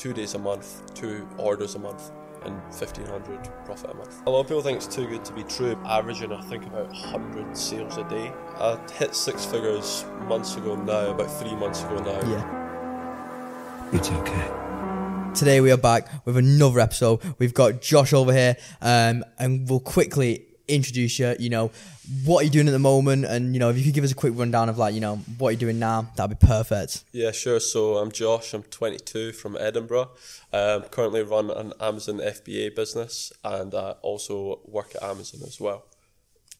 two days a month, two orders a month, and 1500 profit a month. A lot of people think it's too good to be true. Averaging, I think, about 100 sales a day. I hit six figures months ago now, about three months ago now. Yeah. It's okay. Today we are back with another episode. We've got Josh over here, um, and we'll quickly introduce you. You know what are you're doing at the moment, and you know if you could give us a quick rundown of like you know what you're doing now, that'd be perfect. Yeah, sure. So I'm Josh. I'm 22 from Edinburgh. Um, currently run an Amazon FBA business, and I also work at Amazon as well.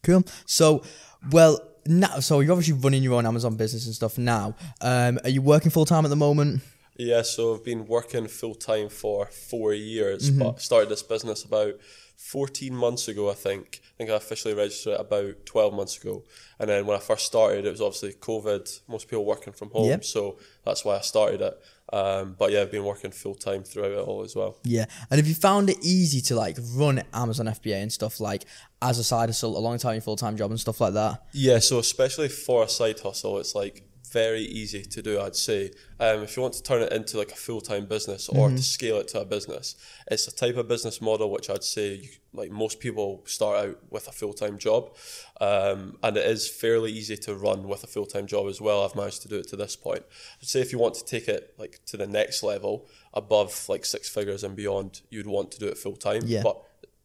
Cool. So, well, now so you're obviously running your own Amazon business and stuff now. Um, are you working full time at the moment? Yeah, so I've been working full time for four years, mm-hmm. but started this business about 14 months ago, I think. I think I officially registered it about 12 months ago. And then when I first started, it was obviously COVID, most people working from home. Yep. So that's why I started it. Um, but yeah, I've been working full time throughout it all as well. Yeah. And have you found it easy to like run Amazon FBA and stuff like as a side hustle a alongside your full time job and stuff like that? Yeah. So especially for a side hustle, it's like very easy to do, I'd say. Um, if you want to turn it into like a full time business or mm-hmm. to scale it to a business, it's a type of business model which I'd say you, like most people start out with a full time job, um, and it is fairly easy to run with a full time job as well. I've managed to do it to this point. I'd say if you want to take it like to the next level above like six figures and beyond, you'd want to do it full time. Yeah. But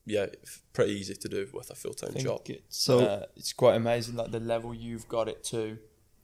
yeah, pretty easy to do with a full time job. It's, so uh, it's quite amazing, like the level you've got it to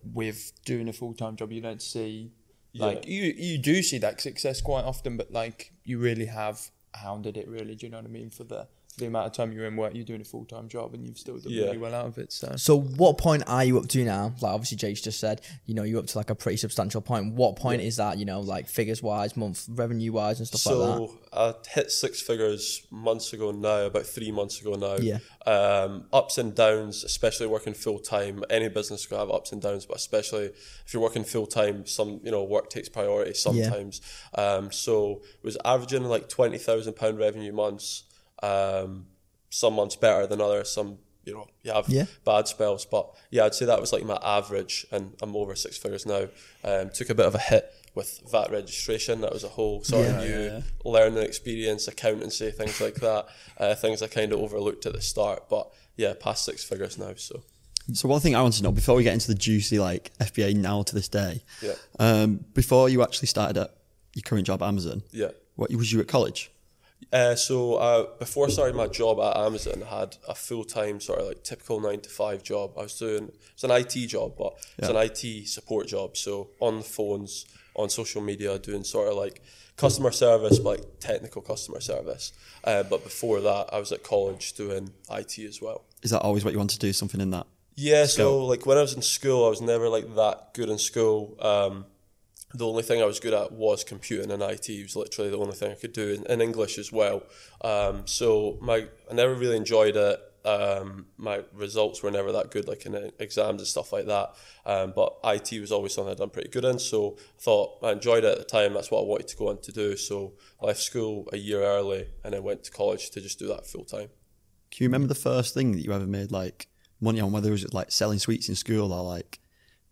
with doing a full time job, you don't see like yeah. you you do see that success quite often, but like you really have hounded it. Really, do you know what I mean? For the the amount of time you're in work, you're doing a full time job, and you've still done yeah. really well out of it. So, so what point are you up to now? Like obviously, Jake's just said, you know, you're up to like a pretty substantial point. What point yeah. is that? You know, like figures wise, month revenue wise, and stuff so like that. So I hit six figures months ago now, about three months ago now. Yeah. Um, ups and downs, especially working full time. Any business can have ups and downs, but especially if you're working full time, some you know work takes priority sometimes. Yeah. Um, so it was averaging like twenty thousand pound revenue months. Um, some months better than others. Some you know you have yeah. bad spells, but yeah, I'd say that was like my average, and I'm over six figures now. Um, took a bit of a hit with VAT registration. That was a whole sort yeah, of new yeah. learning experience, accountancy, things like that. Uh, things I kind of overlooked at the start, but yeah, past six figures now. So. So one thing I want to know before we get into the juicy like FBA now to this day, yeah. Um, before you actually started at your current job Amazon, yeah, what was you at college? Uh, so uh, before starting my job at Amazon, I had a full time sort of like typical nine to five job. I was doing it's an IT job, but it's yeah. an IT support job. So on the phones, on social media, doing sort of like customer service, but like technical customer service. Uh, but before that, I was at college doing IT as well. Is that always what you want to do? Something in that? Yeah. So like when I was in school, I was never like that good in school. Um, the only thing I was good at was computing and IT. It was literally the only thing I could do in, in English as well. Um, so my I never really enjoyed it. Um, my results were never that good, like in exams and stuff like that. Um, but IT was always something I'd done pretty good in. So I thought I enjoyed it at the time. That's what I wanted to go on to do. So I left school a year early and then went to college to just do that full time. Can you remember the first thing that you ever made like money on, whether it was like selling sweets in school or like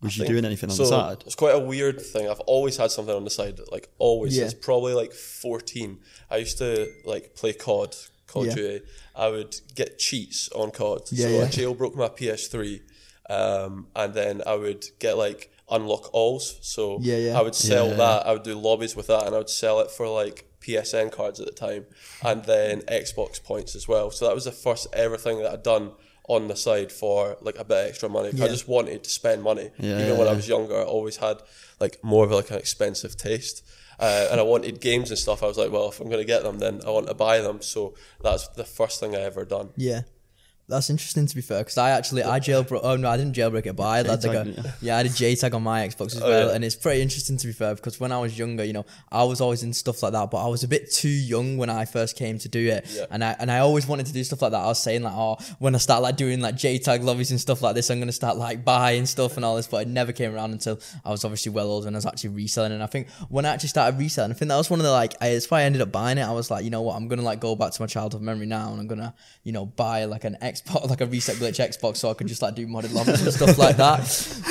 was you doing anything on so the side? It's quite a weird thing. I've always had something on the side, like always. Yeah. Since probably like fourteen, I used to like play COD, COD yeah. Duty. I would get cheats on COD. Yeah, so yeah. I jailbroke my PS3, um, and then I would get like unlock alls. So yeah, yeah. I would sell yeah, that. I would do lobbies with that, and I would sell it for like PSN cards at the time, and then Xbox points as well. So that was the first ever thing that I'd done on the side for like a bit extra money. Yeah. I just wanted to spend money. Yeah, Even when I was younger, I always had like more of like an expensive taste. Uh, and I wanted games and stuff. I was like, well, if I'm going to get them, then I want to buy them. So that's the first thing I ever done. Yeah. That's interesting to be fair, because I actually I jailbroke. Oh no, I didn't jailbreak it, but I had like a yeah, I had a JTAG on my Xbox as oh, well, yeah. and it's pretty interesting to be fair because when I was younger, you know, I was always in stuff like that, but I was a bit too young when I first came to do it, yeah. and I and I always wanted to do stuff like that. I was saying like, oh, when I start like doing like JTAG lobbies and stuff like this, I'm gonna start like buying stuff and all this, but it never came around until I was obviously well older and I was actually reselling. And I think when I actually started reselling, I think that was one of the like, it's why I ended up buying it. I was like, you know what, I'm gonna like go back to my childhood memory now, and I'm gonna you know buy like an Xbox, like a reset glitch Xbox so I could just like do modded lobbies and stuff like that.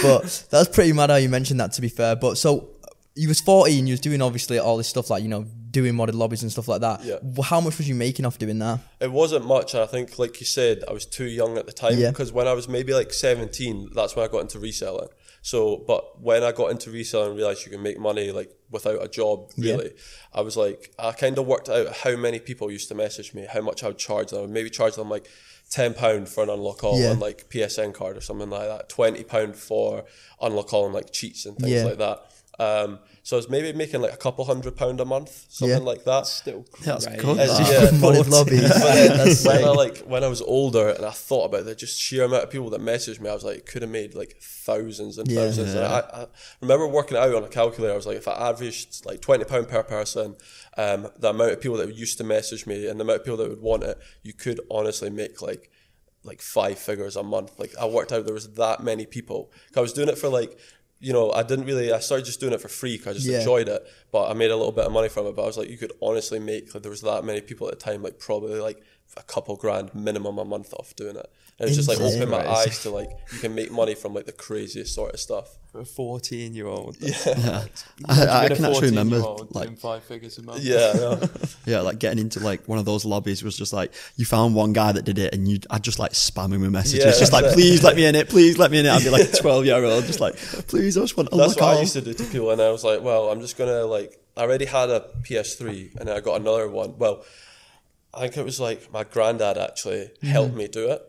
But that's pretty mad how you mentioned that to be fair. But so you was 14, you was doing obviously all this stuff like, you know, doing modded lobbies and stuff like that. Yeah. How much was you making off doing that? It wasn't much, I think, like you said, I was too young at the time. Yeah. Because when I was maybe like seventeen, that's when I got into reselling. So, but when I got into reselling and realized you can make money like without a job, really Yeah. I was like, I kind of worked out how many people used to message me, how much I would charge them. I would maybe charge them like ten pound for an unlock all Yeah. and like PSN card or something like that, twenty pound for unlock all and like cheats and things Yeah. like that. Um, so I was maybe making like a couple hundred pound a month, something Yeah. like that. Still That's crazy. good. As- that. yeah. modded lobbies. That's when. I like when I was older and I thought about the just sheer amount of people that messaged me, I was like, could have made like thousands and Yeah. thousands. And I, I remember working out on a calculator. I was like, if I averaged like twenty pound per person, um, the amount of people that used to message me and the amount of people that would want it, you could honestly make like like five figures a month. Like I worked out there was that many people. 'Cause I was doing it for like. You know, I didn't really. I started just doing it for free because I just Yeah. enjoyed it. But I made a little bit of money from it. But I was like, you could honestly make like there was that many people at the time, like probably like a couple grand minimum a month off doing it. And it was just like Insane. opened my eyes to like you can make money from like the craziest sort of stuff. For a 14 year old. Yeah. I, I can actually remember like five figures a month. Yeah, no. yeah, like getting into like one of those lobbies was just like you found one guy that did it and you I'd just like spamming him with messages, Yeah, just like it. please let me in it, please let me in it. I'd be like a twelve year old, just like please I just want to That's unlock what I used to do to people, and I was like, well, I'm just gonna like. I already had a PS3, and then I got another one. Well, I think it was like my granddad actually helped me do it.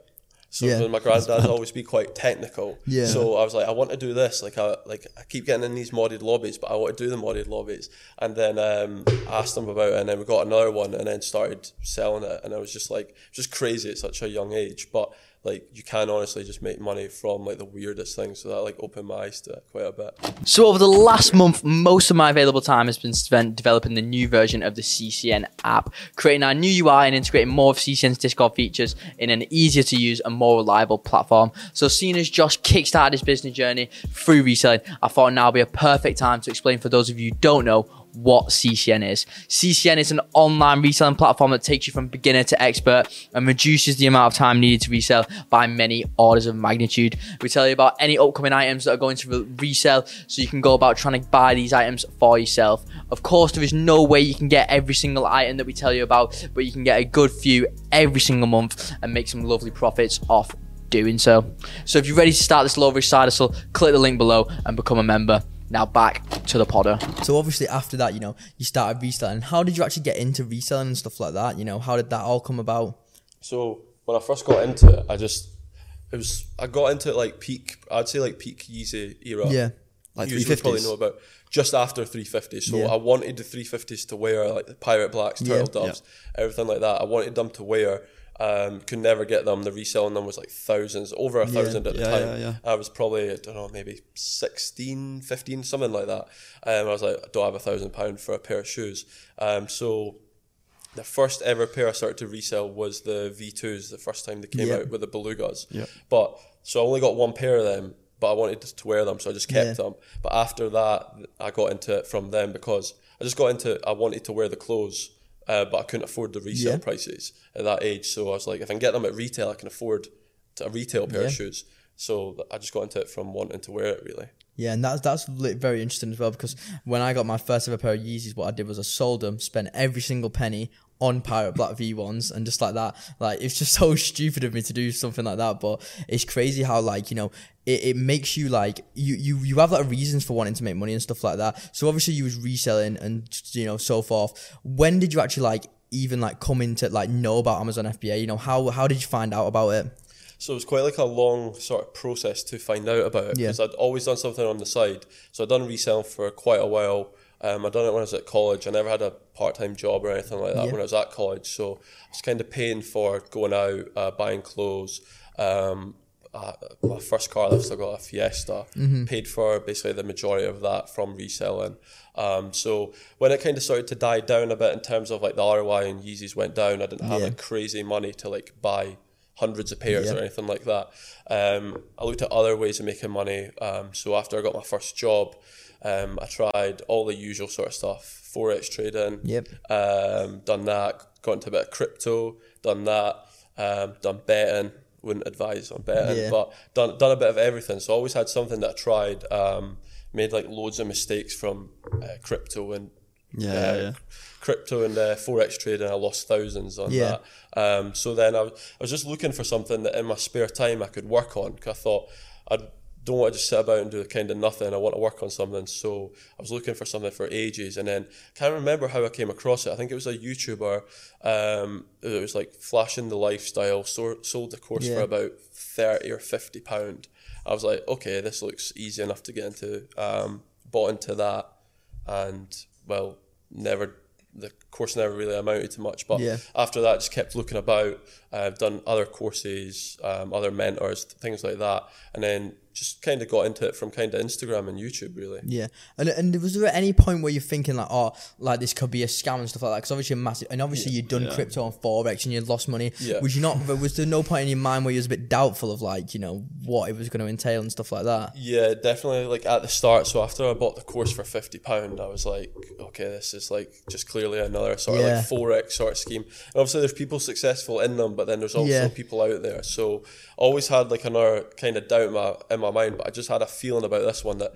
So Mm-hmm. Yeah. my granddad always be quite technical. Yeah. So I was like, I want to do this. Like I like I keep getting in these modded lobbies, but I want to do the modded lobbies. And then um, asked them about it, and then we got another one, and then started selling it. And I was just like, just crazy at such a young age, but. Like you can honestly just make money from like the weirdest things, so that like opened my eyes to it quite a bit. So over the last month, most of my available time has been spent developing the new version of the CCN app, creating our new UI and integrating more of CCN's Discord features in an easier to use and more reliable platform. So seeing as Josh kickstarted his business journey through reselling, I thought now would be a perfect time to explain for those of you who don't know what CCN is. CCN is an online reselling platform that takes you from beginner to expert and reduces the amount of time needed to resell by many orders of magnitude. We tell you about any upcoming items that are going to resell so you can go about trying to buy these items for yourself. Of course, there is no way you can get every single item that we tell you about, but you can get a good few every single month and make some lovely profits off doing so. So if you're ready to start this low risk side hustle, click the link below and become a member. Now back to the podder. So obviously after that, you know, you started reselling. How did you actually get into reselling and stuff like that? You know, how did that all come about? So when I first got into it, I just it was I got into it like peak. I'd say like peak Yeezy era. Yeah. Like you should probably know about just after 350. So Yeah. I wanted the 350s to wear like the pirate blacks, turtle Yeah. doves, everything like that. I wanted them to wear. Um, could never get them. The reselling them was like thousands, over a thousand at the Yeah, time. yeah, yeah. I was probably I don't know maybe 16, 15, something like that. Um, I was like, I don't have a thousand pound for a pair of shoes. Um, so the first ever pair I started to resell was the V2s, the first time they came Yeah. out with the Belugas. Yeah. But so I only got one pair of them, but I wanted to wear them, so I just kept Yeah. them. But after that, I got into it from them because I just got into I wanted to wear the clothes, uh, but I couldn't afford the resale Yeah. prices at that age. So I was like, if I can get them at retail, I can afford to- a retail pair Yeah. of shoes. So I just got into it from wanting to wear it really. Yeah, and that's that's very interesting as well because when I got my first ever pair of Yeezys, what I did was I sold them, spent every single penny on Pirate Black V ones, and just like that, like it's just so stupid of me to do something like that. But it's crazy how like you know it, it makes you like you you you have like reasons for wanting to make money and stuff like that. So obviously you was reselling and you know so forth. When did you actually like even like come into like know about Amazon FBA? You know how how did you find out about it? So it was quite like a long sort of process to find out about it Yeah. because I'd always done something on the side. So I'd done reselling for quite a while. Um, I'd done it when I was at college. I never had a part time job or anything like that Yeah. when I was at college. So I was kind of paying for going out, uh, buying clothes. Um, uh, my first car, I've still got a Fiesta. Mm-hmm. Paid for basically the majority of that from reselling. Um, so when it kind of started to die down a bit in terms of like the ROI and Yeezys went down, I didn't have Yeah. like crazy money to like buy hundreds of pairs Yeah. or anything like that. Um, I looked at other ways of making money. Um, so after I got my first job, um, I tried all the usual sort of stuff, forex trading. Yep. Um, done that. Got into a bit of crypto. Done that. Um, done betting. Wouldn't advise on betting, Yeah. but done done a bit of everything. So I always had something that I tried. Um, made like loads of mistakes from uh, crypto and Yeah, uh, yeah, crypto and uh, forex trading. I lost thousands on Yeah. that. Um, so then I was, I was just looking for something that in my spare time I could work on. Cause I thought I don't want to just sit about and do kind of nothing. I want to work on something. So I was looking for something for ages, and then can't remember how I came across it. I think it was a YouTuber. Um, it was like flashing the lifestyle. So, sold the course for about thirty or fifty pound. I was like, okay, this looks easy enough to get into. Um, bought into that, and well, never the course never really amounted to much. But Yeah. after that, just kept looking about. I've done other courses, um, other mentors, things like that, and then just kind of got into it from kind of Instagram and YouTube, really. Yeah, and and was there at any point where you're thinking like, oh, like this could be a scam and stuff like that? Because obviously, a massive, and obviously you'd done crypto and forex and you'd lost money. Yeah. Was you not? Was there no point in your mind where you was a bit doubtful of like, you know, what it was going to entail and stuff like that? Yeah, definitely. Like at the start, so after I bought the course for fifty pound, I was like, okay, this is like just clearly another sort of like forex sort of scheme. And obviously, there's people successful in them, but then there's also Yeah. people out there. So always had like another kind of doubt in my in my mind, but I just had a feeling about this one that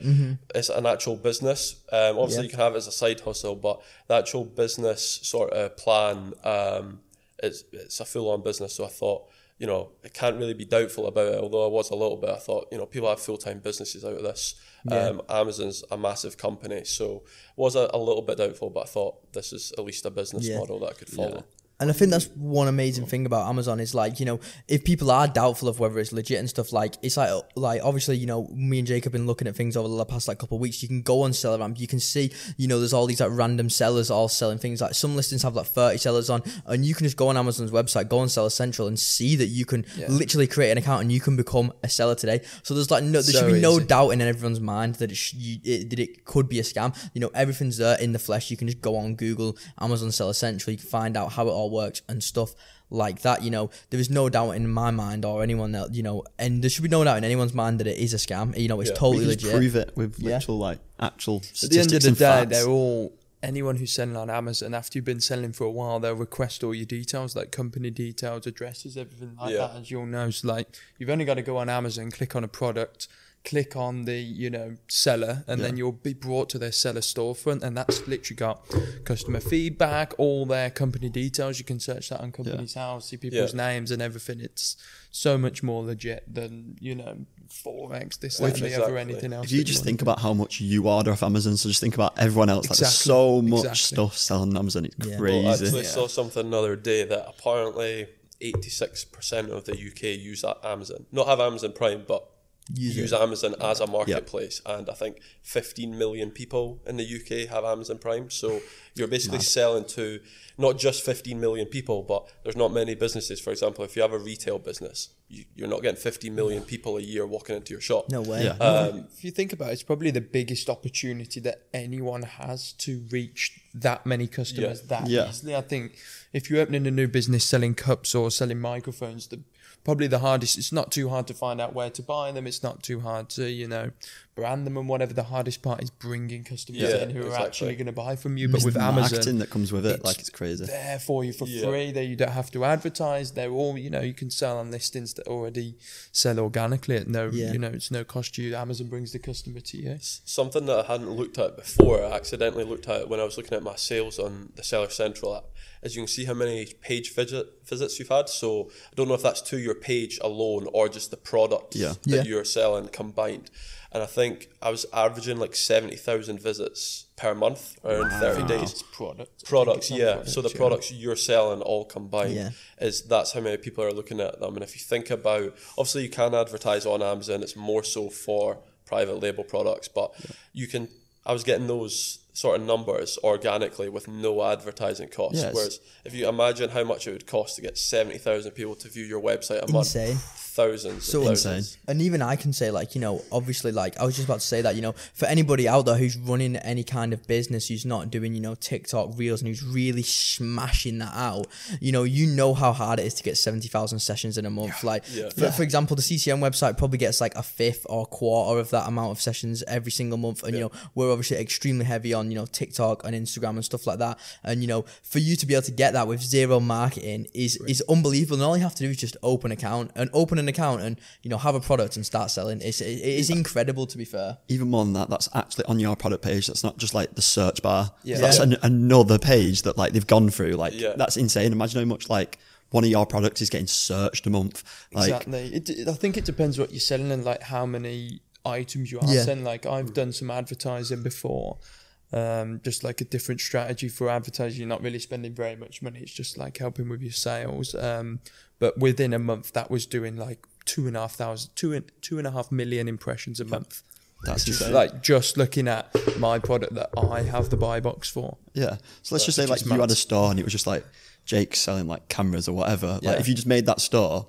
it's an actual business. Um, obviously, Mm-hmm. Yeah. you can have it as a side hustle, but the actual business sort of plan, um, it's it's a full on business. So I thought. You know, I can't really be doubtful about it. Although I was a little bit, I thought, you know, people have full time businesses out of this. Um, Amazon's a massive company, so was a, a little bit doubtful, but I thought this is at least a business Yeah. model that I could follow. And I think that's one amazing thing about Amazon is like you know if people are doubtful of whether it's legit and stuff like it's like like obviously you know me and Jake have been looking at things over the past like couple of weeks. You can go on Selleramp, you can see you know there's all these like random sellers all selling things. Like some listings have like 30 sellers on, and you can just go on Amazon's website, go on Seller Central, and see that you can literally create an account and you can become a seller today. So there's like no there So should be no easy. doubt in everyone's mind that it, sh- you, it that it could be a scam. You know everything's there in the flesh. You can just go on Google, Amazon Seller Central, you can find out how it all works and stuff like that. You know there is no doubt in my mind or anyone that you know, and there should be no doubt in anyone's mind that it is a scam. You know it's Yeah. totally We just legit. prove it with Yeah. literal like actual At the end of the day, facts. they're all anyone who's selling on Amazon. After you've been selling for a while, they'll request all your details, like company details, addresses, everything like Yeah. that. As you'll know, so like you've only got to go on Amazon, click on a product, click on the you know seller, and then you'll be brought to their seller storefront, and that's literally got customer feedback, all their company details. You can search that on Companies House, see people's Yeah. names and everything. It's so much more legit than you know forex, this, that, and the other, Exactly. anything else. If you just think about how much you order off Amazon, so just think about everyone else. Like, there's so much exactly. stuff selling on Amazon. It's Yeah. crazy. Well, I actually Yeah. saw something another day that apparently 86% of the UK use Amazon. Not have Amazon Prime, but Use use. Amazon as a marketplace. And I think 15 million people in the UK have Amazon Prime. So you're basically selling to not just 15 million people, but there's not many businesses. For example, if you have a retail business, you, you're not getting 50 million people a year walking into your shop. No way. Yeah. Um, if you think about it, it's probably the biggest opportunity that anyone has to reach that many customers Yeah. that Yeah. easily. I think if you're opening a new business selling cups or selling microphones, the probably the hardest. It's not too hard to find out where to buy them. It's not too hard to you know brand them and whatever. The hardest part is bringing customers Yeah, in who are actually going to buy from you. But It's with the Amazon, marketing that comes with it, it's like it's crazy. there for you for Yeah. free. There you don't have to advertise. They're all you know. You can sell on listings that already sell organically at no Yeah. you know it's no cost to you. Amazon brings the customer to you. something that I hadn't looked at before. I accidentally looked at it when I was looking at my sales on the Seller Central app. As you can see, how many page visit, visits you've had. So I don't know if that's to your page alone or just the product Yeah. that Yeah. you're selling combined. And I think I was averaging like seventy thousand visits per month around thirty days. It's product. Products, I think it's on yeah. products, So the yeah. products you're selling all combined Yeah. is that's how many people are looking at them. And if you think about, obviously you can advertise on Amazon. It's more so for private label products, but you can. I was getting those sort of numbers organically with no advertising costs. Yes. Whereas if you imagine how much it would cost to get seventy thousand people to view your website a month, Insane. Thousands, So and insane. And even I can say, like, you know, obviously, like, I was just about to say that, you know, for anybody out there who's running any kind of business who's not doing, you know, TikTok reels and who's really smashing that out, you know, you know how hard it is to get 70,000 sessions in a month. Like, Yeah. For, for example, the CCM website probably gets like a fifth or quarter of that amount of sessions every single month. And, you know, we're obviously extremely heavy on on you know TikTok and Instagram and stuff like that. And you know, for you to be able to get that with zero marketing is is unbelievable. And all you have to do is just open an account and open an account and you know have a product and start selling. It's it is incredible to be fair. Even more than that, that's actually on your product page. That's not just like the search bar. Yeah. That's Yeah. An, another page that like they've gone through. Like Yeah. that's insane. Imagine how much like one of your products is getting searched a month. Like exactly. It, it- I think it depends what you're selling and like how many items you are Yeah. selling. Like I've done some advertising before, um, just like a different strategy for advertising. You're not really spending very much money. It's just like helping with your sales. Um, but within a month, that was doing like two and a half thousand, two and two and a half million impressions a month. that's Just insane. like just looking at my product that I have the buy box for. Yeah. So let's just say like you had a store and it was just like Jake selling like cameras or whatever. Yeah. Like if you just made that store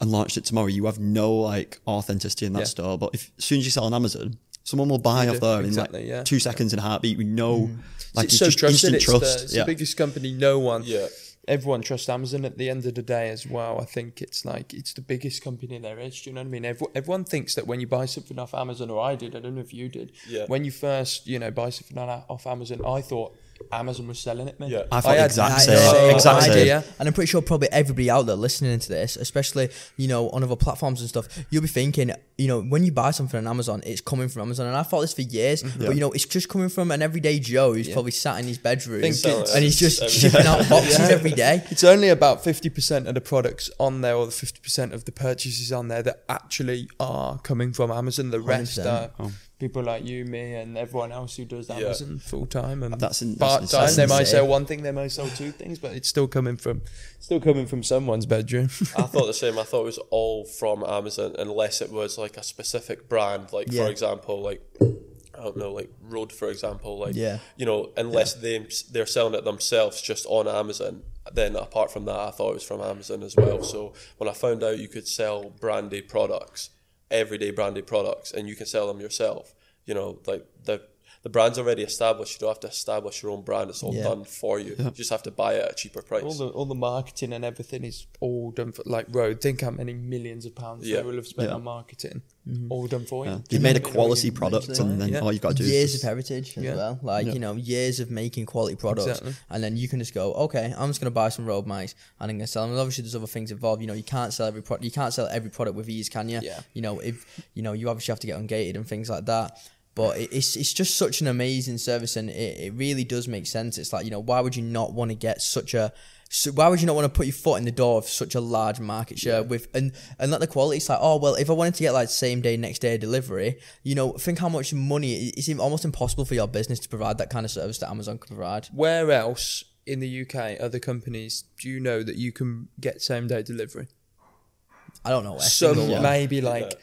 and launched it tomorrow, you have no like authenticity in that Yeah. store. But if as soon as you sell on Amazon, someone will buy off do, there in exactly, like yeah. two seconds in a heartbeat. We know mm. like it's it's, so just trusted. instant It's, trust. the, it's yeah. the biggest company. No one. Yeah. Everyone trusts Amazon at the end of the day as well. I think it's like it's the biggest company there is. Do you know what I mean? Everyone, everyone thinks that when you buy something off Amazon, or I did, I don't know if you did. Yeah. When you first, you know, buy something off Amazon, I thought Amazon was selling it, man. Yeah. I oh, thought had exact I- same. exact same. idea. And I'm pretty sure probably everybody out there listening to this, especially, you know, on other platforms and stuff, you'll be thinking, you know, when you buy something on Amazon, it's coming from Amazon. And I thought this for years, mm-hmm. but you know, it's just coming from an everyday Joe who's probably sat in his bedroom Think and he's just shipping out boxes every day. It's only about 50% of the products on there or the 50% of the purchases on there that actually are coming from Amazon. The rest 100%. are oh. People like you, me, and everyone else who does Amazon full time and That's in- part that's time. They might sell one thing, they might sell two things, but it's still coming from still coming from someone's bedroom. I thought the same. I thought it was all from Amazon, unless it was like a specific brand, like Yeah. for example, like I don't know, like Rode, for example, like Yeah. you know, unless they they're selling it themselves just on Amazon. Then apart from that, I thought it was from Amazon as well. So when I found out you could sell branded products, everyday branded products, and you can sell them yourself, you know, like the the brand's already established. You don't have to establish your own brand. It's all Yeah. done for you. You just have to buy it at a cheaper price. all the all the marketing and everything is all done for like Rode. Think how many millions of pounds Yeah. they will have spent Yeah. on marketing. Mm-hmm. All done for you. Yeah. Do You've made a what I mean? quality product and then Yeah. all you've got to do years is of just, heritage as Yeah. well. Like, Yeah. you know, years of making quality products. Exactly. And then you can just go, okay, I'm just going to buy some Rode mics and I'm going to sell them. And obviously, there's other things involved. You know, you can't sell every product. You can't sell every product with ease, can you? Yeah. You know, if, you know, you obviously have to get ungated and things like that. But it's, it's just such an amazing service and it, it really does make sense. It's like, you know, why would you not want to get such a, so why would you not want to put your foot in the door of such a large market share with and and like the quality? It's like oh well, if I wanted to get like same day, next day delivery, you know, think how much money it's even almost impossible for your business to provide that kind of service that Amazon can provide. Where else in the UK, other companies, do you know that you can get same day delivery? I don't know. a Some maybe like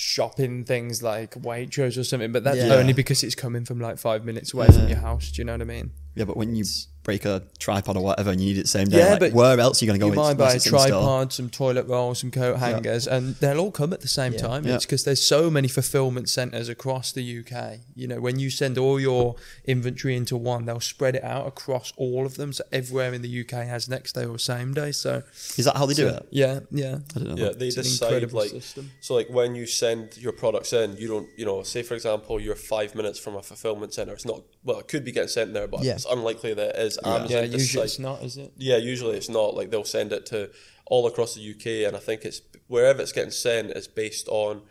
shopping things like Waitrose or something, but that's Yeah. only because it's coming from like five minutes away from your house. Do you know what I mean? yeah. But when you break a tripod or whatever and you need it the same day, Yeah, like, but where else are you going to go? you might buy a it's store? tripod, some toilet rolls, some coat hangers, and they'll all come at the same Yeah. time. Yeah. It's because there's so many fulfillment centers across the UK. You know, when you send all your inventory into one, they'll spread it out across all of them. So everywhere in the UK has next day or same day. So Is that how they do it? Yeah, yeah. I don't know. Yeah, they It's an decide incredible like system. so like when you send your products in, you don't you know say for example you're five minutes from a fulfillment center. It's not well, it could be getting sent there, but Yeah. it's unlikely that it is. Amazon Yeah, usually decide- it's not, is it? Yeah, usually it's not. Like they'll send it to all across the UK, and I think it's wherever it's getting sent is based on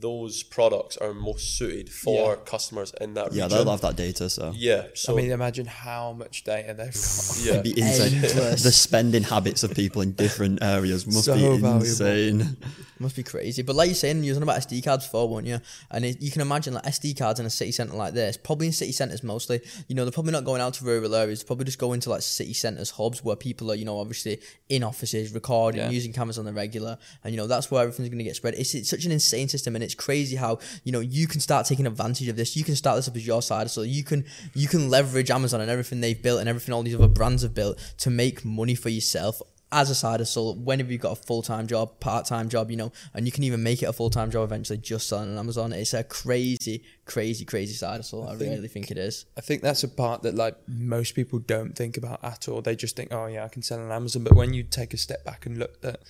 those products are most suited for Yeah. customers in that Yeah, region. they'll have that data. So Yeah, so I mean, imagine how much data they've got. yeah, It'd be insane. Endless. the spending habits of people in different areas must So be valuable. insane. Must be crazy. But like you're saying, you were talking about SD cards before, weren't you? And it, you can imagine like SD cards in a city centre like this, probably in city centres mostly, you know, they're probably not going out to rural areas, they're probably just going to like city centres, hubs where people are, you know, obviously in offices, recording, Yeah. using cameras on the regular. And, you know, that's where everything's going to get spread. It's, it's such an insane system and it's crazy how, you know, you can start taking advantage of this. You can start this up as your side. So you can, you can leverage Amazon and everything they've built and everything all these other brands have built to make money for yourself as a side hustle, whenever you've got a full time job, part time job, you know, and you can even make it a full time job eventually just selling on Amazon. It's a crazy, crazy, crazy side hustle. I, think- really think it is. I think that's a part that like most people don't think about at all. They just think, oh yeah, I can sell on Amazon. But when you take a step back and look at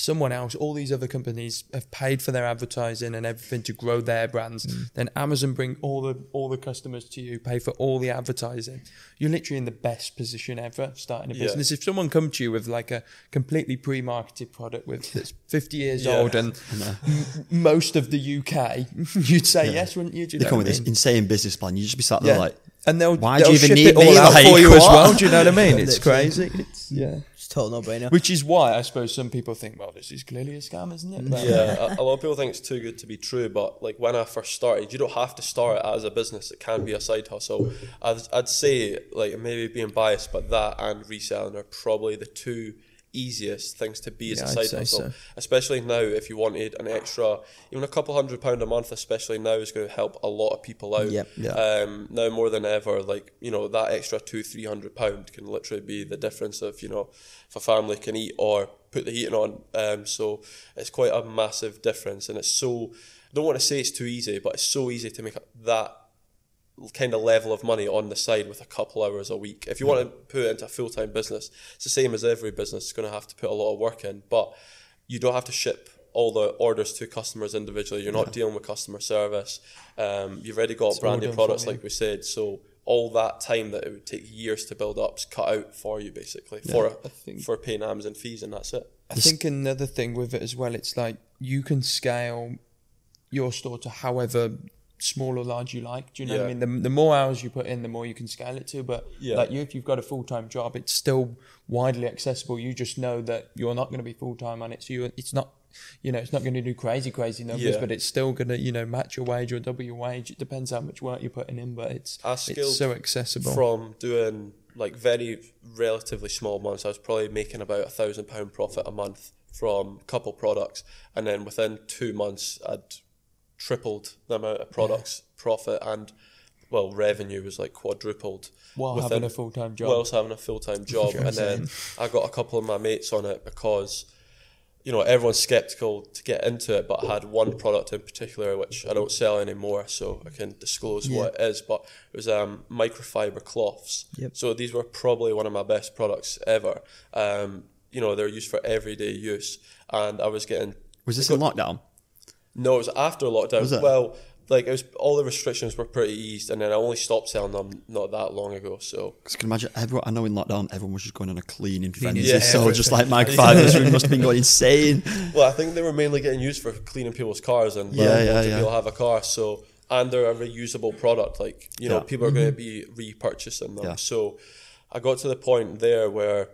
someone else, all these other companies have paid for their advertising and everything to grow their brands. Mm. Then Amazon bring all the all the customers to you, pay for all the advertising. You're literally in the best position ever starting a Yeah. business. If someone come to you with like a completely pre-marketed product with that's 50 years Yeah. old and m- most of the UK, you'd say yes, wouldn't you? Do you They come with I this insane business plan. You just be sat there Yeah. like, and they'll, Why do they'll you even need it all me? out Like, for you as well. Do you know what I mean? It's crazy. It's, yeah. It's total no brainer. Which is why I suppose some people think, well, this is clearly a scam, isn't it? But- yeah, a, a lot of people think it's too good to be true, but like when I first started, you don't have to start it as a business. It can be a side hustle. I'd, I'd say, like maybe being biased, but that and reselling are probably the two easiest things to be as Yeah, a I'd side hustle. so. Especially now, if you wanted an extra, even a couple hundred pound a month, especially now, is going to help a lot of people out. Yep. Yeah. Um, now more than ever, like you know, that extra two, three hundred pound can literally be the difference of you know, if a family can eat or put the heating on. Um, so it's quite a massive difference, and it's so. I don't want to say it's too easy, but it's so easy to make that kind of level of money on the side with a couple hours a week. If you want to put it into a full time business, it's the same as every business. It's going to have to put a lot of work in, but you don't have to ship all the orders to customers individually. You're not dealing with customer service. Um, you've already got It's all branded products, like we said. So all that time that it would take years to build up is cut out for you, basically, for I think- for paying Amazon fees, and that's it. I think another thing with it as well, it's like you can scale your store to however small or large you like. Do you know what I mean? The, the more hours you put in, the more you can scale it to. But Yeah. like you, if you've got a full time job, it's still widely accessible. You just know that you're not going to be full time on it, so you it's not. You know, it's not going to do crazy, crazy numbers, Yeah. but it's still going to, you know, match your wage or double your wage. It depends how much work you're putting in, but it's it's so accessible. from doing like very relatively small months. I was probably making about a thousand pound profit a month from a couple products, and then within two months, I'd tripled the amount of products profit and well revenue was like quadrupled While within- having a full time job. whilst having a full time job, and then I got a couple of my mates on it because you know everyone's skeptical to get into it, but I had one product in particular which I don't sell anymore, so I can disclose what it is. But it was um, microfiber cloths. Yep. So these were probably one of my best products ever. Um, you know they're used for everyday use, and I was getting was this in lockdown? No, it was after lockdown. Was it? Well, like it was all the restrictions were pretty eased, and then I only stopped selling them not that long ago. So Because I can imagine everyone. I know in lockdown everyone was just going on a cleaning frenzy. Yeah, so just like everything. microfibers must have been going insane. Well, I think they were mainly getting used for cleaning people's cars and Yeah, well, yeah, wanting yeah. people have a car. So and they're a reusable product. Like you know, Yeah. people are going to be repurchasing them. Yeah. So I got to the point there where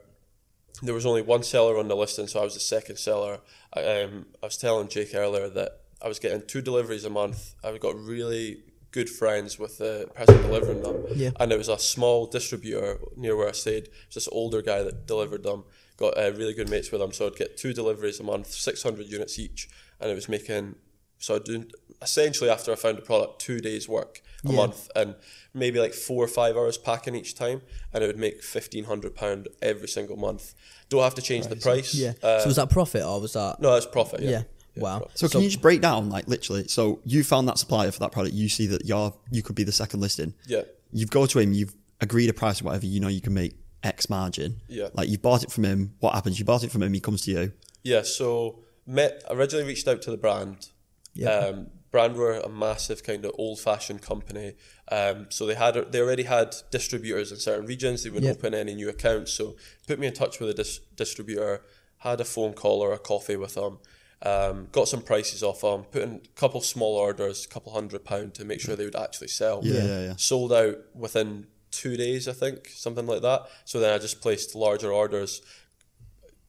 there was only one seller on the listing, so I was the second seller. I, um, I was telling Jake earlier that I was getting two deliveries a month. I got really good friends with the person delivering them, Yeah. and it was a small distributor near where I stayed. It was this older guy that delivered them. Got uh, really good mates with him, so I'd get two deliveries a month, six hundred units each, and it was making. So I'd do essentially after I found a product, two days work a Yeah. month, and maybe like four or five hours packing each time, and it would make fifteen hundred pound every single month. Don't have to change the price. Yeah. Uh, so was that profit or was that? no, that's profit. Yeah. Yeah. Wow. profit. So can you just break down like literally? So you found that supplier for that product. You see that you're you could be the second listing. Yeah. You've go to him. You've agreed a price or whatever. You know you can make X margin. Yeah. Like you bought it from him. What happens? You bought it from him. He comes to you. Yeah, so met originally reached out to the brand. Yeah. Um, brand were a massive kind of old fashioned company. Um, so they had they already had distributors in certain regions. They wouldn't Yeah. open any new accounts. So put me in touch with a dis- distributor. Had a phone call or a coffee with them. Um, got some prices off them. Put in a couple small orders, a couple hundred pound to make sure they would actually sell. Yeah, yeah, yeah. Sold out within two days, I think, something like that. So then I just placed larger orders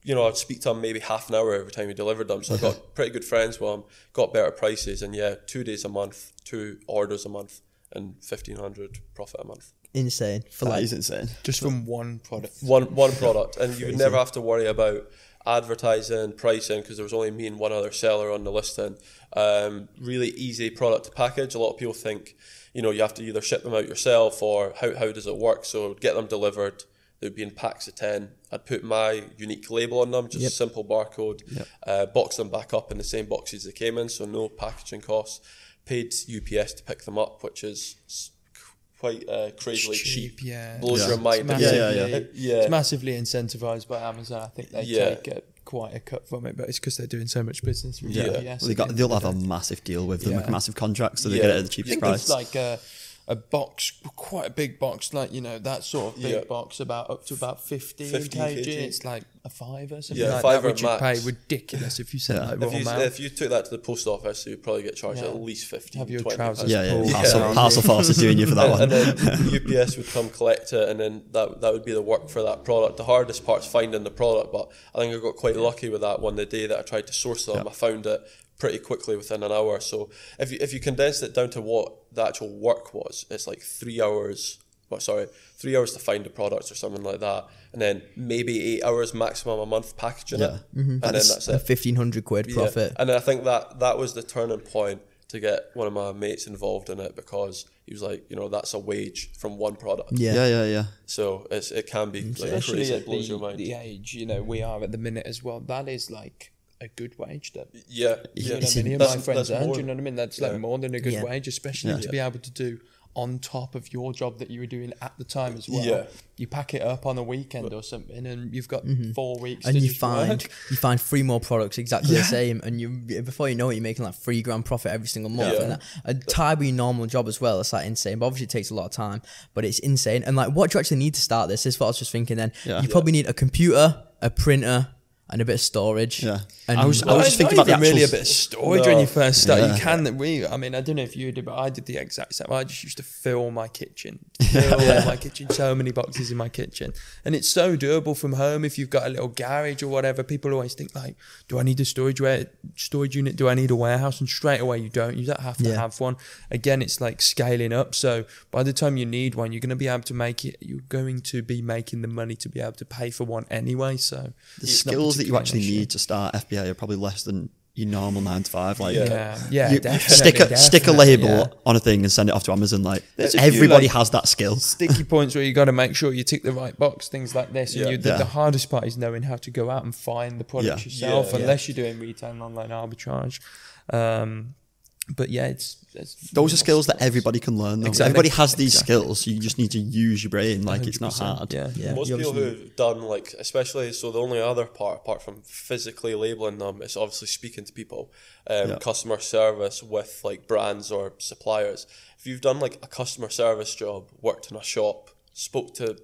you know, I'd speak to them maybe half an hour every time he delivered them. So I got pretty good friends with him, got better prices, and yeah, two days a month, two orders a month, and fifteen hundred profit a month. Insane for That like is insane. just from one product. One one product, and you would never have to worry about advertising, pricing, because there was only me and one other seller on the listing. Um, really easy product to package. A lot of people think, you know, you have to either ship them out yourself or how how does it work? So get them delivered. They'd be in packs of ten. I'd put my unique label on them, just Yep. a simple barcode. Uh, box them back up in the same boxes they came in, so no packaging costs. Paid UPS to pick them up, which is quite uh, crazily cheap. yeah. Blows Yeah. your mind. It's Yeah, massively, yeah, yeah. Yeah. It's massively incentivized by Amazon. I think they Yeah. take a quite a cut from it, but it's because they're doing so much business. With Yeah. UPS Well, they got they'll have a massive deal with them, Yeah. like a massive contract, so they Yeah. get it at the cheapest price. it's like a, a box, quite a big box, like you know that sort of big Yeah. box, about up to about 15, 15 kg. kg. It's like a fiver, something Yeah, like fiver that, which you pay ridiculous if you send Yeah. like If you, if you took that to the post office, you'd probably get charged Yeah. at least 15 Have your trousers pounds. yeah, yeah, pulled parcel, down. Parcelforce is doing you for that one. and, and then UPS would come collect it, and then that that would be the work for that product. The hardest part's finding the product, but I think I got quite lucky with that one. The day that I tried to source them, Yeah. I found it pretty quickly within an hour. So if you if you condensed it down to what the actual work was, it's like three hours. Well, sorry, three hours to find the product or something like that, and then maybe eight hours maximum a month packaging Yeah. Mm-hmm. it, and then that's A it. fifteen hundred quid Yeah. profit. And I think that that was the turning point to get one of my mates involved in it because he was like, you know, that's a wage from one product. Yeah. yeah, yeah, yeah. So it's, it can be like Especially crazy. at It blows the, your mind. the age you know we are at the minute as well. That is like a good wage. That yeah, you yeah. know what I mean. Of my friends that's earn. Do you know what I mean? That's Yeah. like more than a good Yeah. wage, especially Yeah. to be able to do on top of your job that you were doing at the time as well. Yeah. You pack it up on a weekend or something, and you've got four weeks. Mm-hmm. and to you find work. you find three more products exactly Yeah. the same, and you before you know it, you're making like three grand profit every single month. Yeah. And that, a tie with your normal job as well. It's like insane, but obviously it takes a lot of time. But it's insane. And like, what do you actually need to start this? This is what I was just thinking. Then Yeah. you probably need a computer, a printer, and a bit of storage. Yeah. And I was- I was just thinking about the even really a bit of storage No. when you first start. Yeah. You can. We. I mean, I don't know if you did, but I did the exact same. I just used to fill my kitchen, fill my kitchen, so many boxes in my kitchen, and it's so doable from home. If you've got a little garage or whatever, people always think like, "Do I need a storage ware- storage unit? Do I need a warehouse?" And straight away, you don't. You don't have to Yeah. have one. Again, it's like scaling up. So by the time you need one, you're going to be able to make it. You're going to be making the money to be able to pay for one anyway. So The it's not skills that you actually need to start FBA are probably less than your normal nine to five. Like, Yeah. Yeah, yeah, you definitely, stick a stick a label yeah. on a thing and send it off to Amazon. Like There's a few, everybody like- has that skill. sticky points where you got to make sure you tick the right box, things like this. And Yeah. you, the, Yeah. the hardest part is knowing how to go out and find the product Yeah. yourself, Yeah. unless you're doing retail and online arbitrage. Um, but yeah, it's, it's Those are skills that everybody can learn. Though. Exactly. Everybody has these Exactly. skills. You just need to use your brain. Like it's not hard. Yeah, Yeah. Most you people who've done like, especially so, the only other part apart from physically labeling them is obviously speaking to people, um, Yeah. customer service with like brands or suppliers. If you've done like a customer service job, worked in a shop, spoke to,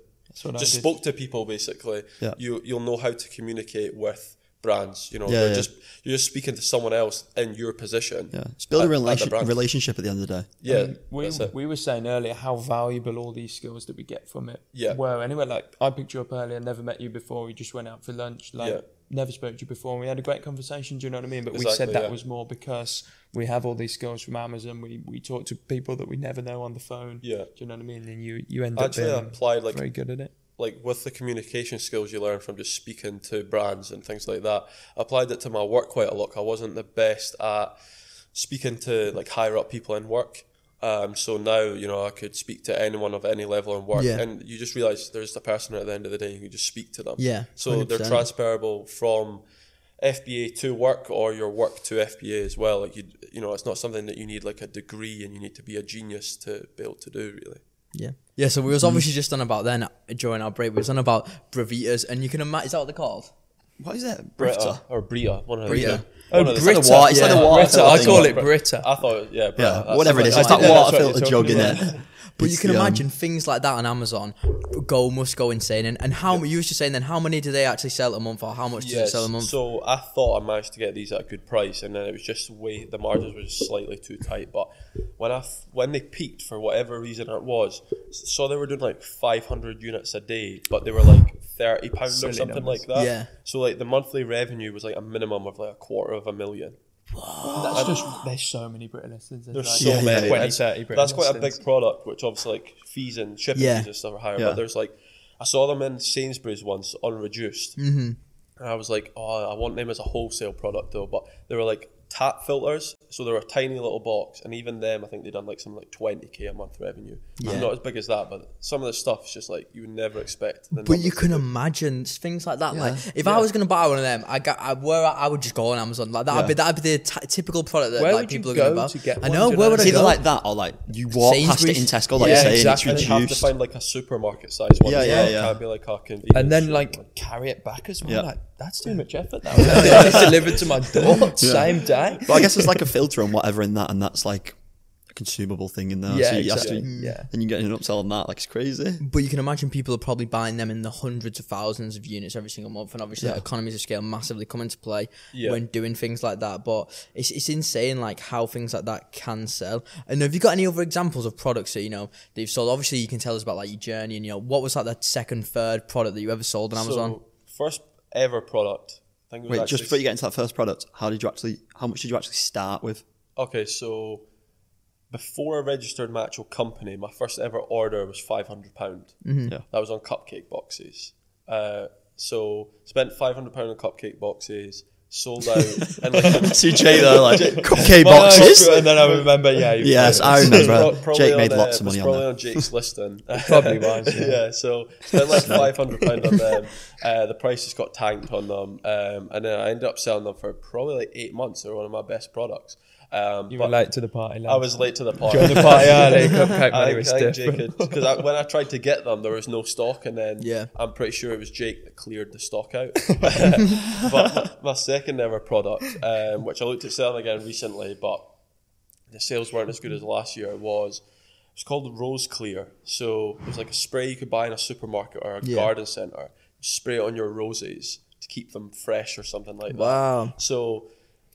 just spoke to people basically, Yeah. you you'll know how to communicate with brands. You know, Yeah, they're yeah. just you're just speaking to someone else in your position. Yeah, it's build a at- at relation, relationship at the end of the day. Yeah, I mean, we, we were saying earlier how valuable all these skills that we get from it Yeah. Well, Anyway, like I picked you up earlier, never met you before. We just went out for lunch. Like Yeah. never spoke to you before. We had a great conversation. Do you know what I mean? But we said that yeah. was more because we have all these skills from Amazon. We we talk to people that we never know on the phone. Yeah. Do you know what I mean? And you you end Actually, I up being applied like very good at it. Like with the communication skills you learn from just speaking to brands and things like that, I applied it to my work quite a lot. I wasn't the best at speaking to like higher up people in work. Um, so now you know I could speak to anyone of any level in work, Yeah. and you just realize there's the person at the end of the day. You can just speak to them. Yeah, So they are transferable from FBA to work or your work to FBA as well. Like you, you know, it's not something that you need like a degree and you need to be a genius to be able to do. Really. Yeah. Yeah, so we was obviously mm. just on about then uh, during our break. We was on about Brevitas, and you can imagine. Is that what they're called? What is that? Brita or Bria? one of the Brita. Two. Oh, One of Brita. It's like a water- it's like a Yeah. water Brita. I thing. call it Brita. I thought, yeah, Brita. Yeah, That's whatever it is. something- It's that water filter jug in talking it. about. But you can the, um, imagine things like that on Amazon go must go insane. And, and how you was just saying then how many do they actually sell a month or how much does it Yes, sell a month? so I thought I managed to get these at a good price, and then it was just way the margins were just slightly too tight. But when I f- when they peaked for whatever reason it was, so they were doing like 500 units a day, but they were like 30 pounds or something numbers. like that. Yeah. So like the monthly revenue was like a minimum of like a quarter of a million. That's just there's so many Brita listings. There's like so Yeah, yeah, many. 20, 30 Brita That's quite a big product, which obviously like fees and shipping Yeah. fees and stuff are higher. Yeah. But there's like, I saw them in Sainsbury's once unreduced, mm-hmm. and I was like, oh, I want them as a wholesale product though. But they were like tap filters, so they're a tiny little box, and even them, I think they done like something like twenty k a month revenue. Yeah. Not as big as that, but some of the stuff is just like you would never expect. But you can imagine things like that. Like if I was gonna buy one of them, I got I, where I, I would just go on Amazon. Like that'd be that'd be the t- typical product that Where like would you people are go gonna buy. to get I one, know do you where know? would I It's either go? like that or like you walk past it in Sainsbury's. Tesco, like Yeah, you say, exactly. and you have to find like a supermarket size one. Yeah, as yeah, well. It yeah. Can't be like a convenience and then like one. carry it back as well. Yeah. Like that's too much effort. Now it's delivered to my door same day. But I guess it's like a filter on whatever in that, and that's like a consumable thing in there. Yeah, so you have to, exactly. Yeah. and you get an upsell on that, like it's crazy. But you can imagine people are probably buying them in the hundreds of thousands of units every single month, and obviously Yeah. economies of scale massively come into play Yeah. when doing things like that. But it's it's insane like how things like that can sell. And have you got any other examples of products that you know that you've sold? Obviously, you can tell us about like your journey, and you know what was like the second, third product that you ever sold on Amazon. So, first ever product. I think it was Wait, just before you get into that first product, how did you actually? How much did you actually start with? Okay, so before I registered my actual company, my first ever order was five hundred pound. Yeah. That was on cupcake boxes. Uh, so spent five hundred pound on cupcake boxes. Sold out. and like, See Jake there, like cupcake well, boxes. and then I remember, yeah. Yes, I remember. Pro- Jake made lots of money on probably that. on Jake's listing. Probably was, yeah. yeah. So spent like five hundred pound on them. Uh, the prices got tanked on them, um, and then I ended up selling them for probably like eight months. They were one of my best products. Um, You were late to the party. I was late to the party. Joined the party early. Cupcake I money I think different. because when I tried to get them, there was no stock, and then Yeah. I'm pretty sure it was Jake that cleared the stock out. but my, my second ever product, um, which I looked at selling again recently, but the sales weren't as good as last year, was it's called Rose Clear. So it was like a spray you could buy in a supermarket or a Yeah. garden centre. You spray it on your roses to keep them fresh or something like that. Wow. So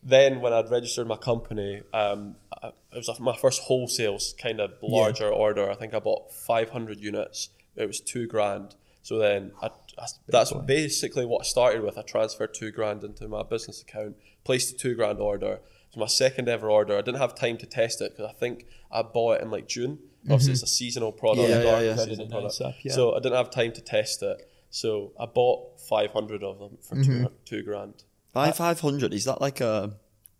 then when I'd registered my company, um, I- it was my first wholesale kind of larger order. I think I bought 500 units. It was two grand. So then I, I- that's basically what I started with. I transferred two grand into my business account, placed a two grand order. It was my second ever order. I didn't have time to test it because I think I bought it in like June. Obviously, it's a seasonal product. Yeah, yeah, yeah. season Nice product. up, yeah. So I didn't have time to test it. So I bought 500 of them for two, two grand. Buy uh, five hundred. Is that like a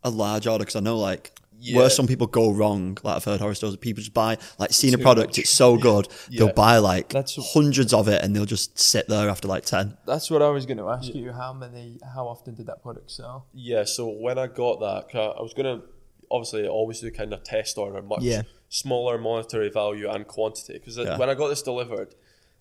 a large order? Because I know like Yeah. where some people go wrong, like I've heard horror stores, people just buy like seeing a product, it's so good, they'll buy like That's- hundreds of it and they'll just sit there after like ten. That's what I was going to ask you. How many? How often did that product sell? Yeah, so when I got that, I was gonna obviously always do kind of test order, much Yeah. smaller monetary value and quantity. Because Yeah. when I got this delivered,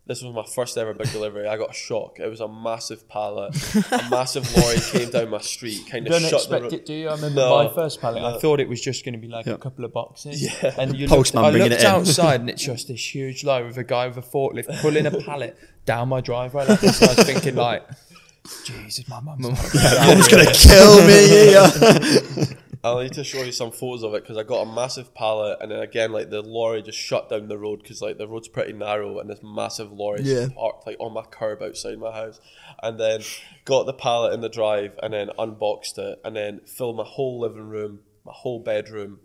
this was my first ever big delivery. I got a shock. It was a massive pallet, a massive lorry came down my street, kind You of don't shut expect the. it, do you? I remember No. my first pallet. I thought it was just going to be like Yeah. a couple of boxes. Yeah. And you Postman looked, I bringing looked it in. outside and it's just this huge load with a guy with a forklift pulling a pallet down my driveway. Like this. And I was thinking like, Jesus, my mum's. Mum's gonna kill me. Yeah. I'll need to show you some photos of it because I got a massive pallet, and then again, like the lorry just shut down the road because like the road's pretty narrow, and this massive lorry Yeah. just parked like on my curb outside my house, and then got the pallet in the drive, and then unboxed it, and then filled my whole living room, my whole bedroom,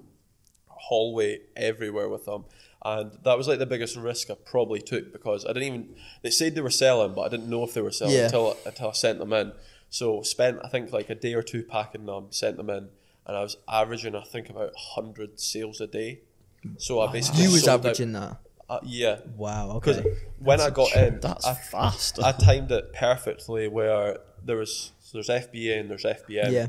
hallway, everywhere with them. And that was like the biggest risk I probably took because I didn't even. They said they were selling, but I didn't know if they were selling Yeah. until until I sent them in. So spent I think like a day or two packing them, sent them in, and I was averaging I think about hundred sales a day. So I basically You was sold out- averaging that. uh, yeah, Wow. because Okay. when I got in, That's I, fast. I timed it perfectly where there was so there's FBA and there's FBM. Yeah.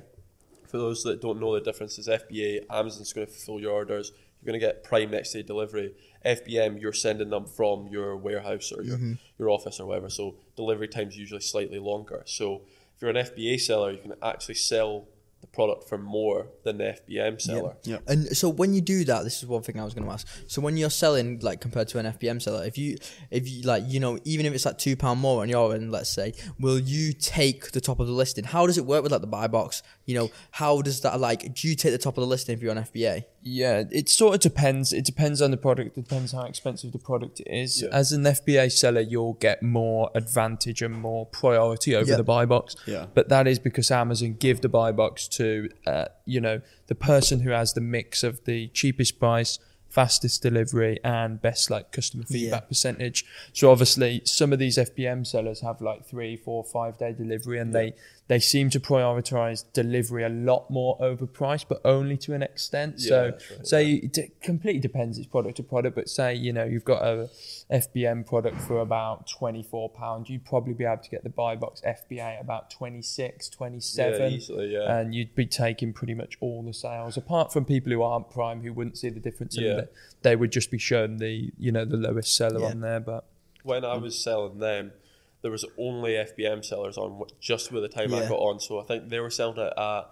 For those that don't know the differences, FBA, Amazon's going to fulfill your orders. You're going to get prime next day delivery. FBM, you're sending them from your warehouse or your, Mm-hmm. your office or whatever. So delivery time's usually slightly longer. So if you're an FBA seller, you can actually sell the product for more than the FBM seller. Yeah. And so when you do that, this is one thing I was going to ask. So when you're selling, like compared to an FBM seller, if you, if you like, you know, even if it's like two pound more on your end, let's say, will you take the top of the listing? How does it work with like the buy box? You know, how does that like? Do you take the top of the listing if you're on FBA? Yeah, it sort of depends. It depends on the product. It depends how expensive the product is. Yeah. As an FBA seller, you'll get more advantage and more priority over Yeah. the buy box. Yeah. But that is because Amazon give the buy box to, uh, you know, the person who has the mix of the cheapest price, fastest delivery and best like customer feedback percentage. So obviously some of these FBM sellers have like three, four, five day delivery and they they seem to prioritize delivery a lot more over price, but only to an extent. Yeah, so right, say it completely depends it's product to product, but say, you know, you've got a FBM product for about twenty four pounds, you'd probably be able to get the buy box FBA about 26, 27 Yeah, easily, yeah. and you'd be taking pretty much all the sales apart from people who aren't prime who wouldn't see the difference in Yeah. it they would just be shown the you know the lowest seller Yeah. on there but when I was selling them, there was only FBM sellers on just with the time I got on. So I think they were selling it at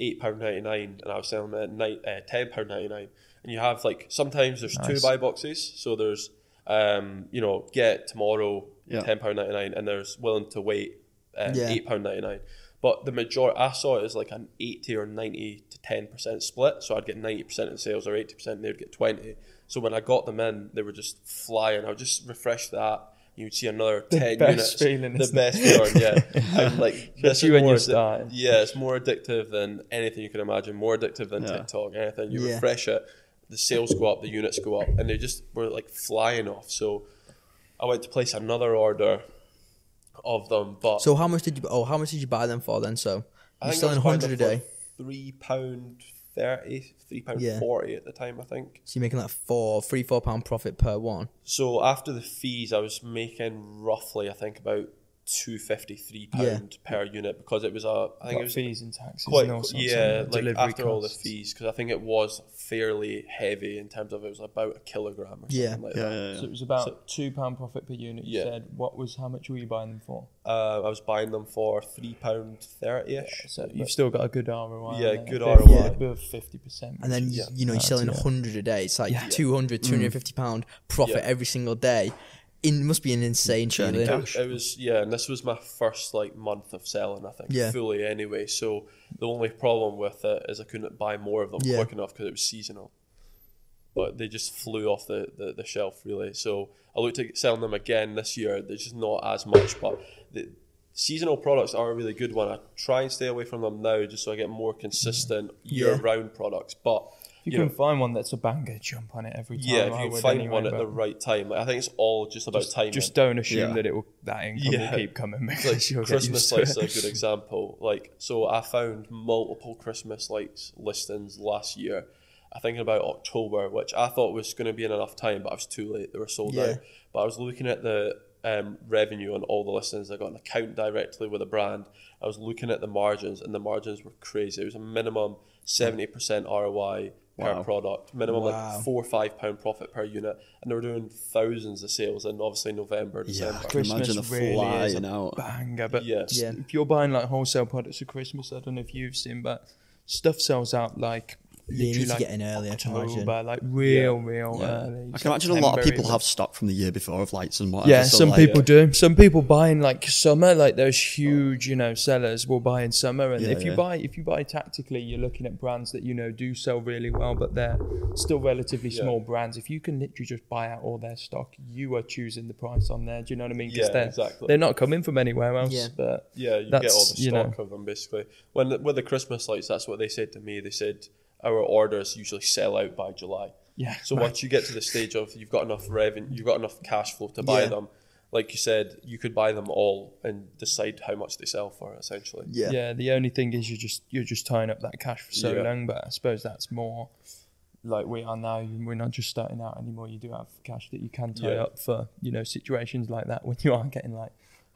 eight pound ninety nine, and I was selling it at night uh, ten pound ninety nine. And you have like sometimes there's two Nice. buy boxes, so there's um you know get tomorrow Yeah. ten pound ninety nine, and there's willing to wait um, Yeah. eight pound ninety nine. But the majority, I saw it as like an eighty or ninety to ten percent split. So I'd get ninety percent of the sales, or eighty percent, and they'd get twenty. So when I got them in, they were just flying. I would just refresh that. You'd see another The ten units. feeling, the best feeling, yeah. And like this Especially is more addi-. Yeah, it's more addictive than anything you can imagine. More addictive than Yeah. TikTok, anything. You refresh it, the sales go up, the units go up, and they just were like flying off. So I went to place another order of them, but So how much did you? Oh, how much did you buy them for then? So you're selling hundred a day. Three pound thirty, three pound Yeah. forty at the time, I think. So you're making like four, three, four pound profit per one. So after the fees, I was making roughly, I think, about two fifty three pound per unit because it was a. I think got it was fees and taxes quite and all yeah, like delivery after all the fees because I think it was fairly heavy in terms of it was about a kilogram or Yeah. something like Yeah, that. yeah, so it was about So- two pound profit per unit you Yeah. said what was how much were you buying them for Uh, I was buying them for three pound thirty ish. so you've still got a good ROI Yeah, there, good above- ROI. above 50% And then which you, know you're nuts, selling yeah. 100 a day. It's like Yeah. 200, 250 pound profit Yeah. every single day. It must be an insane Churning feeling. cash. It was yeah, and this was my first like month of selling. I think Yeah. fully anyway. So the only problem with it is I couldn't buy more of them Yeah. quick enough because it was seasonal. But they just flew off the, the, the shelf really. So I looked at selling them again this year. There's just not as much, but the seasonal products are a really good one. I try and stay away from them now just so I get more consistent year round products. But if you, you can know, find one that's a banger jump on it every time yeah, if you find anyway, one at the right time, like, I think it's all just about just, timing. just don't assume Yeah. that it will that income Yeah. will keep coming like because you'll get Christmas lights are a good example. Like, so I found multiple Christmas lights listings last year. I think in about October, which I thought was going to be in enough time, but I was too late. They were sold Yeah. out. But I was looking at the um, revenue on all the listings. I got an account directly with a brand. I was looking at the margins, and the margins were crazy. It was a minimum seventy percent ROI per Wow. product, minimum Wow. like four or five pound profit per unit, and they were doing thousands of sales And obviously November, Yeah, December. I can Christmas imagine the really is flying a out. banger. But Yeah. Yeah. if you're buying like wholesale products for Christmas, I don't know if you've seen, but stuff sells out like Yeah, you literally need to like get in early, I can imagine. October, like real, real Yeah. early. I can imagine a lot of people have stock from the year before of lights and whatever. Yeah, so, some like, people do. Some people buy in like summer, like those huge, you know, sellers will buy in summer. And Yeah, if you yeah. buy, if you buy tactically, you're looking at brands that you know do sell really well, but they're still relatively Yeah. small brands. If you can literally just buy out all their stock, you are choosing the price on there. Do you know what I mean? 'Cause Yeah, they're, exactly. They're not coming from anywhere else. Yeah. But Yeah, you get all That's, the you stock know- of them basically. When the, with the Christmas lights, that's what they said to me. They said our orders usually sell out by July. yeah, So once you get to the stage of you've got enough revenue, you've got enough cash flow to buy Yeah. them. Like you said, you could buy them all and decide how much they sell for. Essentially, Yeah. yeah. The only thing is you're just you're just tying up that cash for so Yeah. long. But I suppose that's more like we are now. We're not just starting out anymore. You do have cash that you can tie Yeah. up for you know situations like that when you are getting like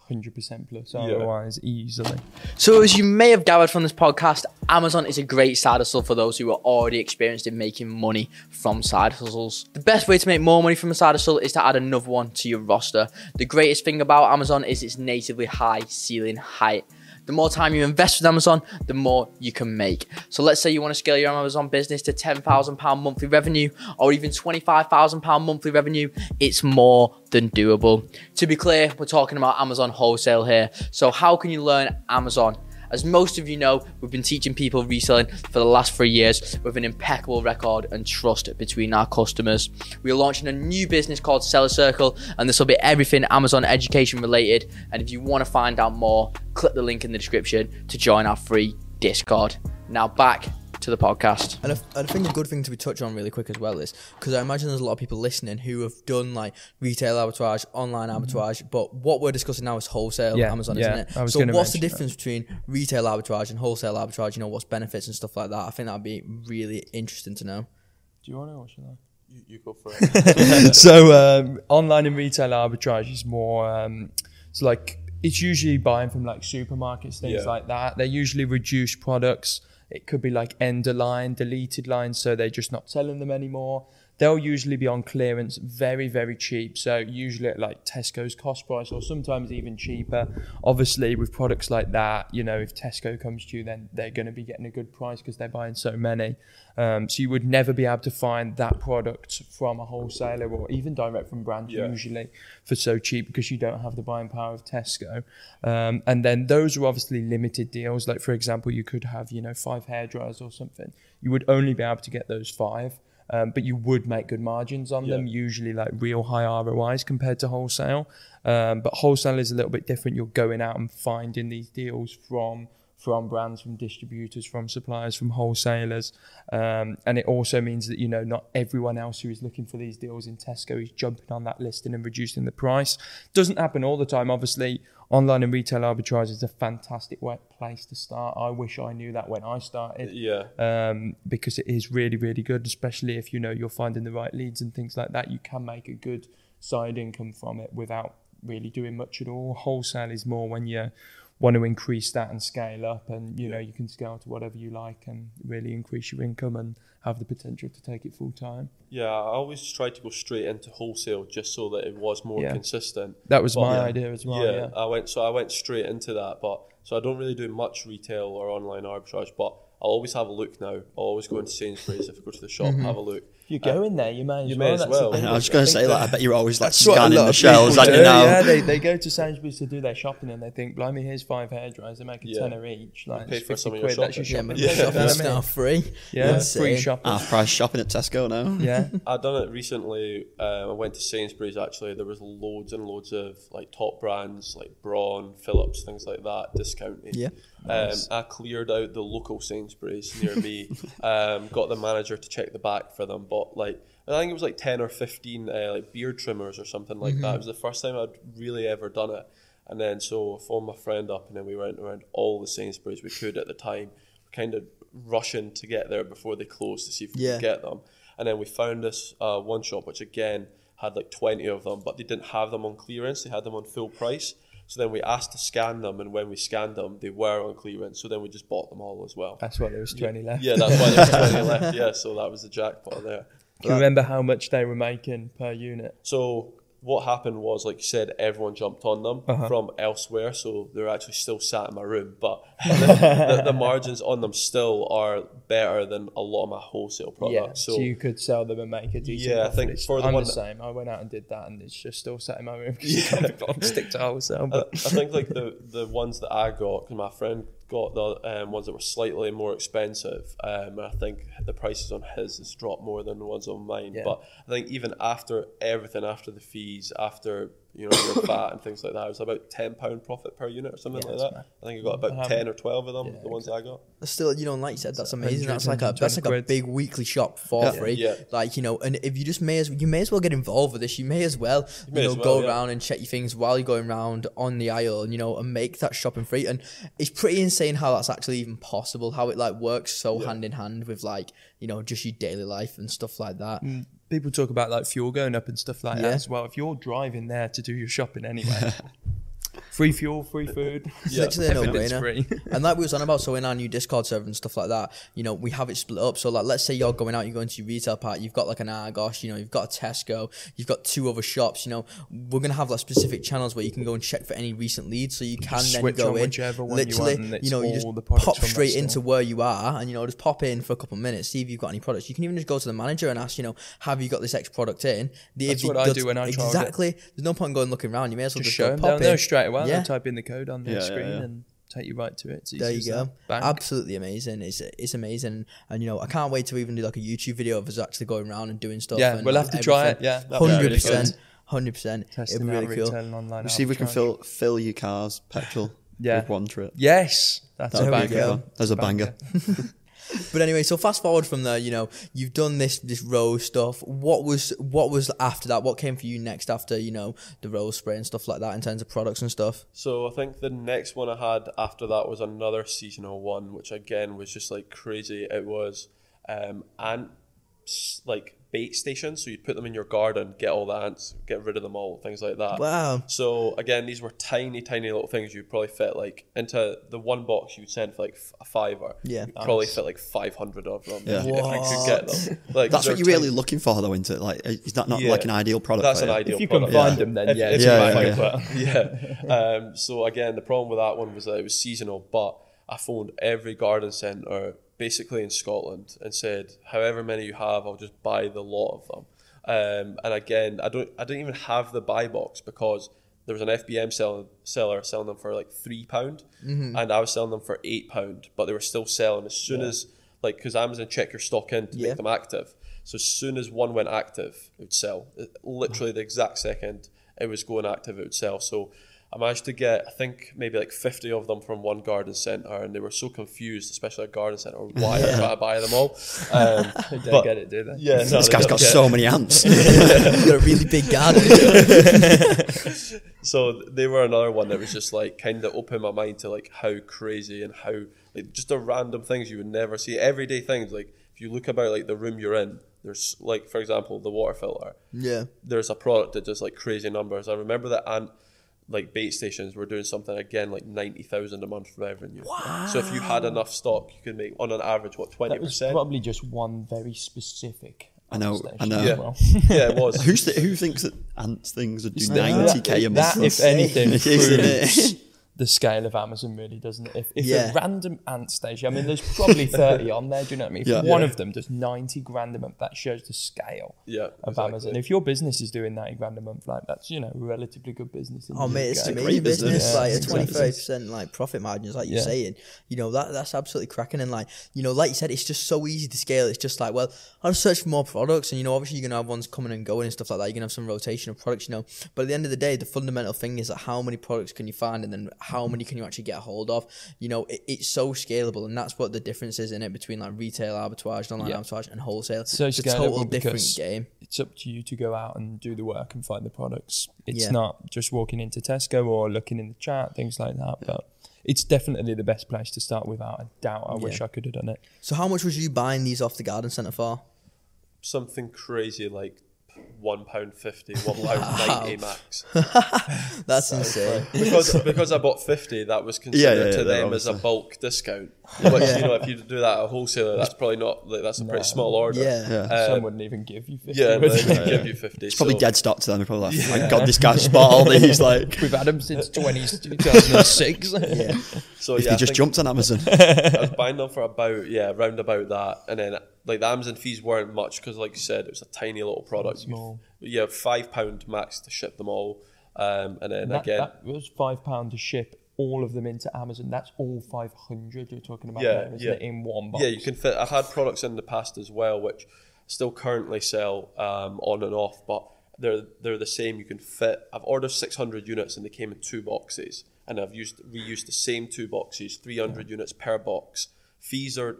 hundred percent plus Yeah. ROIs easily. So, as you may have gathered from this podcast, Amazon is a great side hustle for those who are already experienced in making money from side hustles. The best way to make more money from a side hustle is to add another one to your roster. The greatest thing about Amazon is its natively high ceiling height. The more time you invest with Amazon, the more you can make. So let's say you want to scale your Amazon business to £10,000 monthly revenue or even £25,000 monthly revenue. It's more than doable. To be clear, we're talking about Amazon wholesale here. So how can you learn Amazon? As most of you know, we've been teaching people reselling for the last three years with an impeccable record and trust between our customers. We are launching a new business called Seller Circle, and this will be everything Amazon education related. And if you want to find out more, click the link in the description to join our free Discord. Now back to the podcast. And I, I think a good thing to be touched on really quick as well is because I imagine there's a lot of people listening who have done like retail arbitrage, online arbitrage, but what we're discussing now is wholesale Yeah, Amazon, yeah, isn't it? So what's the mention that. difference between retail arbitrage and wholesale arbitrage? You know, what's benefits and stuff like that? I think that'd be really interesting to know. Do you want to or should I? You, you go for it. so um, online and retail arbitrage is more um, it's like it's usually buying from like supermarkets things Yeah. like that they're usually reduced products it could be like end of line deleted lines so they're just not selling them anymore they'll usually be on clearance very very cheap so usually at like tesco's cost price or sometimes even cheaper obviously with products like that you know if tesco comes to you then they're going to be getting a good price because they're buying so many um, so you would never be able to find that product from a wholesaler or even direct from brand Yeah. usually for so cheap because you don't have the buying power of Tesco. Um, and then those are obviously limited deals. Like for example, you could have you know five hair dryers or something. You would only be able to get those five. Um, but you would make good margins on them, usually like real high ROIs compared to wholesale. Um, but wholesale is a little bit different. You're going out and finding these deals from from brands, from distributors, from suppliers, from wholesalers. Um, and it also means that, you know, not everyone else who is looking for these deals in Tesco is jumping on that listing and reducing the price. Doesn't happen all the time, obviously. Online and retail arbitrage is a fantastic way, place to start. I wish I knew that when I started yeah. um, because it is really, really good, especially if you know you're finding the right leads and things like that. You can make a good side income from it without really doing much at all. Wholesale is more when you want to increase that and scale up, and you know you can scale to whatever you like and really increase your income and have the potential to take it full time. Yeah, I always tried to go straight into wholesale just so that it was more Yeah. consistent. That was But- my Yeah. idea as well. yeah, Yeah. I went so I went straight into that, but so I don't really do much retail or online arbitrage, but I'll always have a look now. I'll always go into Sainsbury's if I go to the shop, Mm-hmm. have a look. If you go in there, you may as you well. may as That's the well. I was just going to say, like, I bet you're always like That's what a scanning the shelves, people aren't you now? Yeah, they, they go to Sainsbury's to do their shopping and they think, blimey, here's five hair dryers. They make a Yeah. tenner each. Like, pay for 50 some of your quid. That's your shopping. shopping. Yeah, Yeah. my shopping's You know what I now free. Yeah, Insane. free shopping. Half price shopping at Tesco now. Yeah. I done it recently. Um, I went to Sainsbury's actually. There was loads and loads of like top brands like Braun, Philips, things like that discounted. Yeah. Um, I cleared out the local Sainsbury's near me. um, got the manager to check the back for them. Bought like I think it was like ten or fifteen uh, like beard trimmers or something like that. It was the first time I'd really ever done it. And then so I phoned my friend up, and then we went around all the Sainsbury's we could at the time, kind of rushing to get there before they closed to see if we Yeah. could get them. And then we found this uh, one shop which again had like twenty of them, but they didn't have them on clearance. They had them on full price. So then we asked to scan them, and when we scanned them, they were on clearance. So then we just bought them all as well. That's why there was 20 left. Yeah, that's why there was 20 left. Yeah, so that was the jackpot there. Do you remember how much they were making per unit? So what happened was, like you said, everyone jumped on them Uh-huh. from elsewhere, so they're actually still sat in my room. But the, the, the margins on them still are better than a lot of my wholesale products. so, so you could sell them and make a decent Yeah, I think It's- for the I'm one the same. I went out and did that, and it's just still sat in my room because you can't be stick to wholesale. I, I think like the the ones that I got, because my friend got the um, ones that were slightly more expensive. Um, I think the prices on his has dropped more than the ones on mine. Yeah. But I think even after everything, after the fees, after you know your VAT and things like that, it was about ten pound profit per unit or something Yeah, like that. mad. I think I got about Um, ten or twelve of them. yeah, the ones I got. Still, you know, like you said, that's So amazing. That's like a that's like a big weekly shop for Yeah. free. Yeah. Like you know, and if you just may as you may as well get involved with this. You may as well you, may know well, go yeah. around and check your things while you're going around on the aisle, and you know, and make that shopping free. And it's pretty insane how that's actually even possible. How it like works so hand in hand with like you know just your daily life and stuff like that. People talk about like fuel going up and stuff like Yeah. that as well. If you're driving there to do your shopping anyway, free fuel, free food, It's literally a no-brainer. and like we was on about, so in our new Discord server and stuff like that, you know, we have it split up. So like, let's say you're going out, you're going to your retail part, you've got like an Argos, you know, you've got a Tesco, you've got two other shops. You know, we're gonna have like specific channels where you can go and check for any recent leads, so you can then go on in, whichever one you literally, want, you know, you just pop straight into where you are, and you know, just pop in for a couple of minutes, see if you've got any products. You can even just go to the manager and ask, you know, have you got this X product in? The, That's if what I do when I trial it. exactly. There's no point going looking around. You may as well Just just, show go them. pop They'll know in. Straight away. Yeah. They'll type in the code on their Yeah, yeah, screen yeah. and take you right to it. It's There you go. that. Absolutely amazing. It's it's amazing, and you know I can't wait to even do like a YouTube video of us actually going around and doing stuff. Yeah, and, we'll like, have to try it. Yeah, hundred percent, hundred percent. It'd be really cool. online. We'll see if we can fill fill your car's petrol Yeah. with one trip. Yes, that's That'd a be a banger. good one. There's a banger. But anyway, so fast forward from there, you know, you've done this this rose stuff. What was what was after that? What came for you next after you know the rose spray and stuff like that in terms of products and stuff? So I think the next one I had after that was another seasonal one, which again was just like crazy. It was um, ants like bait stations, so you'd put them in your garden, get all the ants, get rid of them all, things like that. Wow. So again, these were tiny, tiny little things you'd probably fit like into the one box you'd send for like a fiver. Yeah. you'd probably fit like five hundred of them Yeah. if you could get them. Like That's what you're really looking for, though, into like, is that not Yeah. like an ideal product? That's an you? ideal. If you can product. find them, then If- yeah, if Yeah, yeah, yeah. Um, so again, the problem with that one was that it was seasonal, but I phoned every garden centre basically in Scotland and said, however many you have, I'll just buy the lot of them. Um, and again, I don't, I don't even have the buy box because there was an FBM sell, seller selling them for like three pound, and I was selling them for eight pound, but they were still selling as soon as like because Amazon check your stock in to Yeah. make them active. So as soon as one went active, it would sell. It- literally the exact second it was going active, it would sell. So I managed to get, I think, maybe like 50 of them from one garden centre, and they were so confused, especially a garden centre, why I got to buy them all. Um, They don't get it, do they? yeah, no, This they guy's don't got get it. so many ants. You've got a really big garden. So they were another one that was just like kind of opened my mind to like how crazy and how like just the random things you would never see, everyday things. Like if you look about like the room you're in, there's like for example the water filter. yeah. there's a product that does like crazy numbers. I remember that ant like bait stations were doing something again like ninety thousand a month revenue. So if you had enough stock, you could make on an average what twenty That was percent. probably just one very specific. I know, I know. Yeah. well. yeah, it was. Who's the, who thinks that ants things would do That- 90k a that, month? if anything, Isn't proves the scale of Amazon, really, doesn't it? If, if Yeah. a random ant station, I mean, there's probably 30 on there, do you know what I mean? If Yeah. one Yeah. of them does 90 grand a month, that shows the scale Yeah, of exactly. Amazon. If your business is doing 90 grand a month, like that's, you know, relatively good business. In Oh the mate, it's UK. an great business. business. Like Yeah, a it's a 20 great 30 percent like profit margins, like you're Yeah. saying. You know that that's absolutely cracking. And like you know, like you said, it's just so easy to scale. It's just like, well, I'll search for more products, and you know, obviously you're gonna have ones coming and going and stuff like that. You're gonna have some rotation of products, you know. But at the end of the day, the fundamental thing is that how many products can you find, and then how many can you actually get a hold of. You know, it, it's so scalable, and that's what the difference is in it between like retail arbitrage, online Yeah. arbitrage, and wholesale. So it's a scalable total different because game. it's up to you to go out and do the work and find the products. It's Yeah. not just walking into Tesco or looking in the chat, things like that. But it's definitely the best place to start without a doubt. I wish I could have done it. So how much was you buying these off the garden centre for? something crazy like one pound fifty, one pound ninety max. That's insane. because because I bought fifty, that was considered Yeah, yeah, to them as a bulk discount. Which you know, if you do that at a wholesaler, that's probably not like that's a pretty No. small order. Yeah. Yeah. Um, Some wouldn't even give you 50. yeah, would they they? would give you fifty. It's probably dead stock to them. They're probably like, thank God this guy's spot all these. Like, We've had them since 20, 2006. Yeah. So if yeah, they just jumped on Amazon. I was buying them for about yeah, round about that, and then like the Amazon fees weren't much because, like you said, it was a tiny little product. Small. Yeah, five pound max to ship them all, um, and then that, again, that was £5 to ship all of them into Amazon. That's all 500 you're talking about Yeah, there, isn't yeah. it, in one box? yeah, you can fit. I've had products in the past as well, which still currently sell um, on and off, but they're they're the same. You can fit. I've ordered six hundred units, and they came in two boxes, and I've used reused the same two boxes, three hundred units per box. Fees are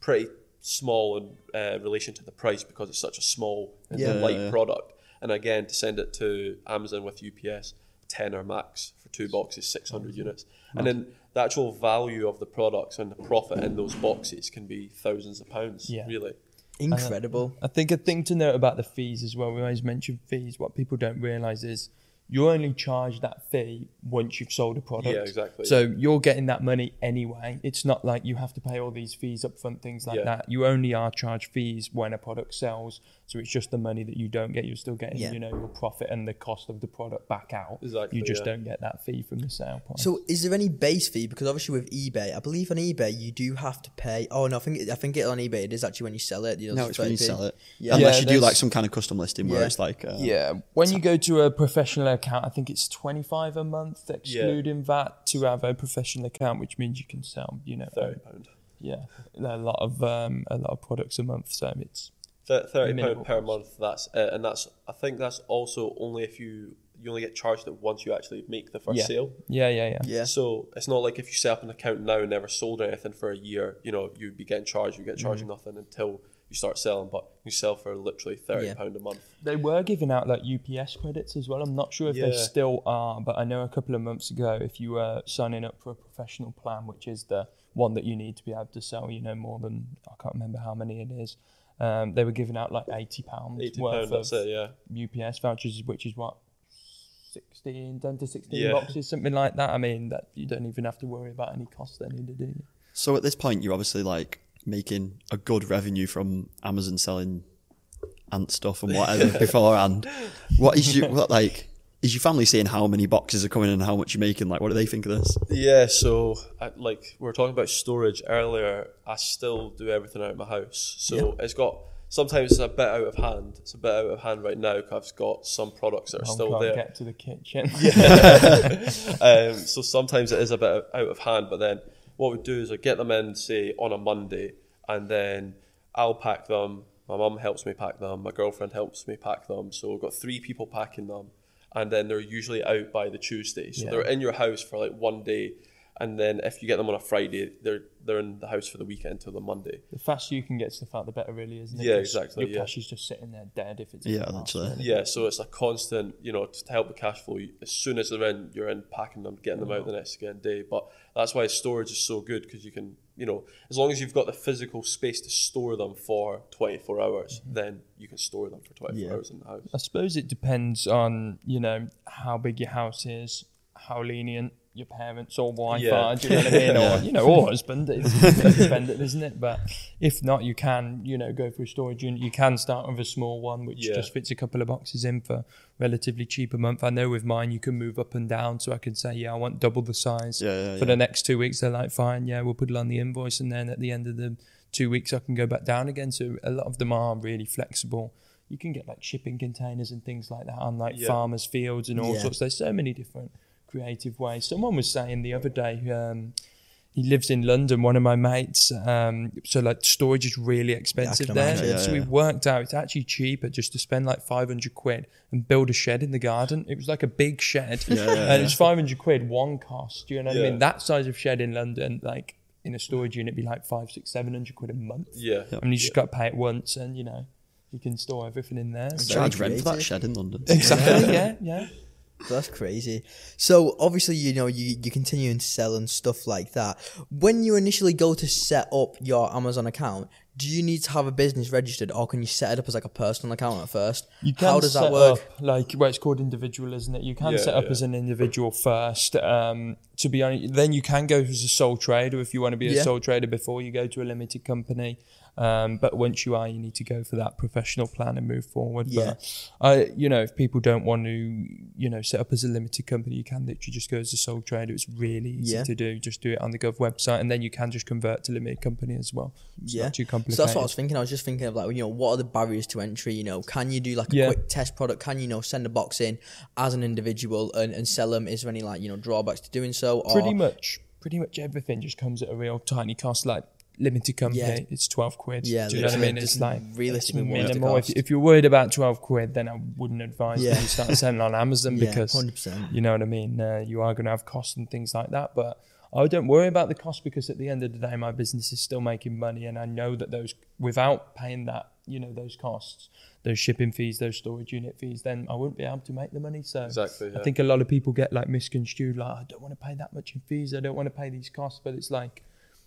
pretty small in uh, relation to the price because it's such a small and Yeah. light Yeah, yeah. product. And again, to send it to Amazon with UPS, ten or max for two boxes, six hundred units, and then the actual value of the products and the profit in those boxes can be thousands of pounds. Yeah. really. Uh, Incredible. I think a thing to note about the fees as well, we always mention fees. What people don't realise is you only charge that fee once you've sold a product. Yeah, exactly. So you're getting that money anyway. It's not like you have to pay all these fees up front, things like Yeah. that. You only are charged fees when a product sells. So it's just the money that you don't get. You're still getting, Yeah. you know, your profit and the cost of the product back out. Exactly, You just yeah. don't get that fee from the sale price. So, is there any base fee? Because obviously with eBay, I believe on eBay you do have to pay. Oh no, I think I think it on eBay it is actually when you sell it. You know, no, it's when you 30p. sell it. Yeah. Unless Yeah, you do like some kind of custom listing where Yeah. it's like, uh, Yeah, when you go to a professional account, I think it's twenty five a month, excluding VAT, to have a professional account, which means you can sell, you know, Thirty pound. yeah, a lot of um, a lot of products a month. So it's Th- Thirty pound per cost. month. That's it, and that's. I think that's also only if you you only get charged it once you actually make the first Yeah. sale. Yeah, yeah, yeah. Yeah. So it's not like if you set up an account now and never sold anything for a year, you know, you'd be getting charged. You get charged Mm-hmm. nothing until you start selling, but you sell for literally thirty Yeah. pound a month. They were giving out like UPS credits as well. I'm not sure if they still are, but I know a couple of months ago, if you were signing up for a professional plan, which is the one that you need to be able to sell, you know, more than I can't remember how many it is. Um, they were giving out like eighty pounds worth pound, that's of it. Yeah. UPS vouchers, which is what 16, 10 to sixteen Yeah. boxes, something like that. I mean, that you don't even have to worry about any cost then, either, do you? So at this point, you're obviously like making a good revenue from Amazon selling ant stuff and whatever beforehand. What is you what like? Is your family seeing how many boxes are coming in and how much you're making? Like, what do they think of this? Yeah, so I, like we were talking about storage earlier, I still do everything out of my house. So it's got sometimes it's a bit out of hand. It's a bit out of hand right now because I've got some products that are I still there. get to the kitchen. um, so sometimes it is a bit out of hand, but then what we do is I get them in, say, on a Monday, and then I'll pack them. My mum helps me pack them. My girlfriend helps me pack them. So we've got three people packing them, and then they're usually out by the Tuesday. So Yeah. they're in your house for like one day, and then if you get them on a Friday, they're they're in the house for the weekend until the Monday. The faster you can get stuff out, the better, really, isn't it? Yeah, exactly, Your yeah. cash is just sitting there dead if it's Yeah, bit literally. Yeah, so it's a constant, you know, to help the cash flow. As soon as they're in, you're in packing them, getting them out the next again day. But that's why storage is so good because you can, you know, as long as you've got the physical space to store them for 24 hours, mm-hmm. then you can store them for 24 Yeah. hours in the house. I suppose it depends on you know how big your house is, how lenient your parents or wife Yeah. are. Do you know what I mean? Or you know, or husband. It's dependent, isn't it? But if not, you can you know go for a storage unit. You can start with a small one, which Yeah. just fits a couple of boxes in for relatively cheap a month. I know with mine you can move up and down, so I can say yeah, I want double the size for the next two weeks. They're like, fine, yeah, we'll put it on the invoice, and then at the end of the two weeks, I can go back down again. So a lot of them are really flexible. You can get like shipping containers and things like that on like Yeah. farmers' fields and all Yeah. sorts. There's so many different creative way. Someone was saying the other day, um, he lives in London. One of my mates. Um, so like storage is really expensive can there. yeah, so we worked out it's actually cheaper just to spend like 500 quid and build a shed in the garden. It was like a big shed, Yeah, yeah, and it's 500 quid one cost. You know what I mean? That size of shed in London, like in a storage unit, be like five, six, seven hundred quid a month. Yeah. I mean, you just got to pay it once, and you know, you can store everything in there. So- Charge rent for that shed in London. Exactly. yeah, yeah. That's crazy. So obviously, you know, you you continuing to sell and stuff like that. When you initially go to set up your Amazon account, do you need to have a business registered, or can you set it up as like a personal account at first? You can How does set that work? Up, like well, it's called individual, isn't it? You can Yeah, set up yeah. as an individual first. Um, to be honest, then you can go as a sole trader if you want to be a Yeah. sole trader before you go to a limited company. Um, but once you are, you need to go for that professional plan and move forward. Yeah. But I, you know, if people don't want to, you know, set up as a limited company, you can literally just go as a sole trader. It's really easy Yeah. to do. Just do it on the Gov website, and then you can just convert to limited company as well. It's Yeah. not too So complicated. that's what I was thinking. I was just thinking of like, you know, what are the barriers to entry? You know, can you do like a Yeah. quick test product? Can you, you know send a box in as an individual and, and sell them? Is there any like you know drawbacks to doing so? Or, pretty much pretty much everything just comes at a real tiny cost like limited company Yeah. it's 12 quid. Yeah, do you know what I mean? it's just like realistically it's what it's the minimal. if, if you're worried about 12 quid then I wouldn't advise Yeah. you start selling on Amazon Yeah, because 100%. you know what I mean? Uh, you are going to have costs and things like that but I don't worry about the cost because at the end of the day my business is still making money and I know that those without paying that you know those costs those shipping fees those storage unit fees then I wouldn't be able to make the money. So Exactly, I think a lot of people get like misconstrued, like I don't want to pay that much in fees, I don't want to pay these costs, but it's like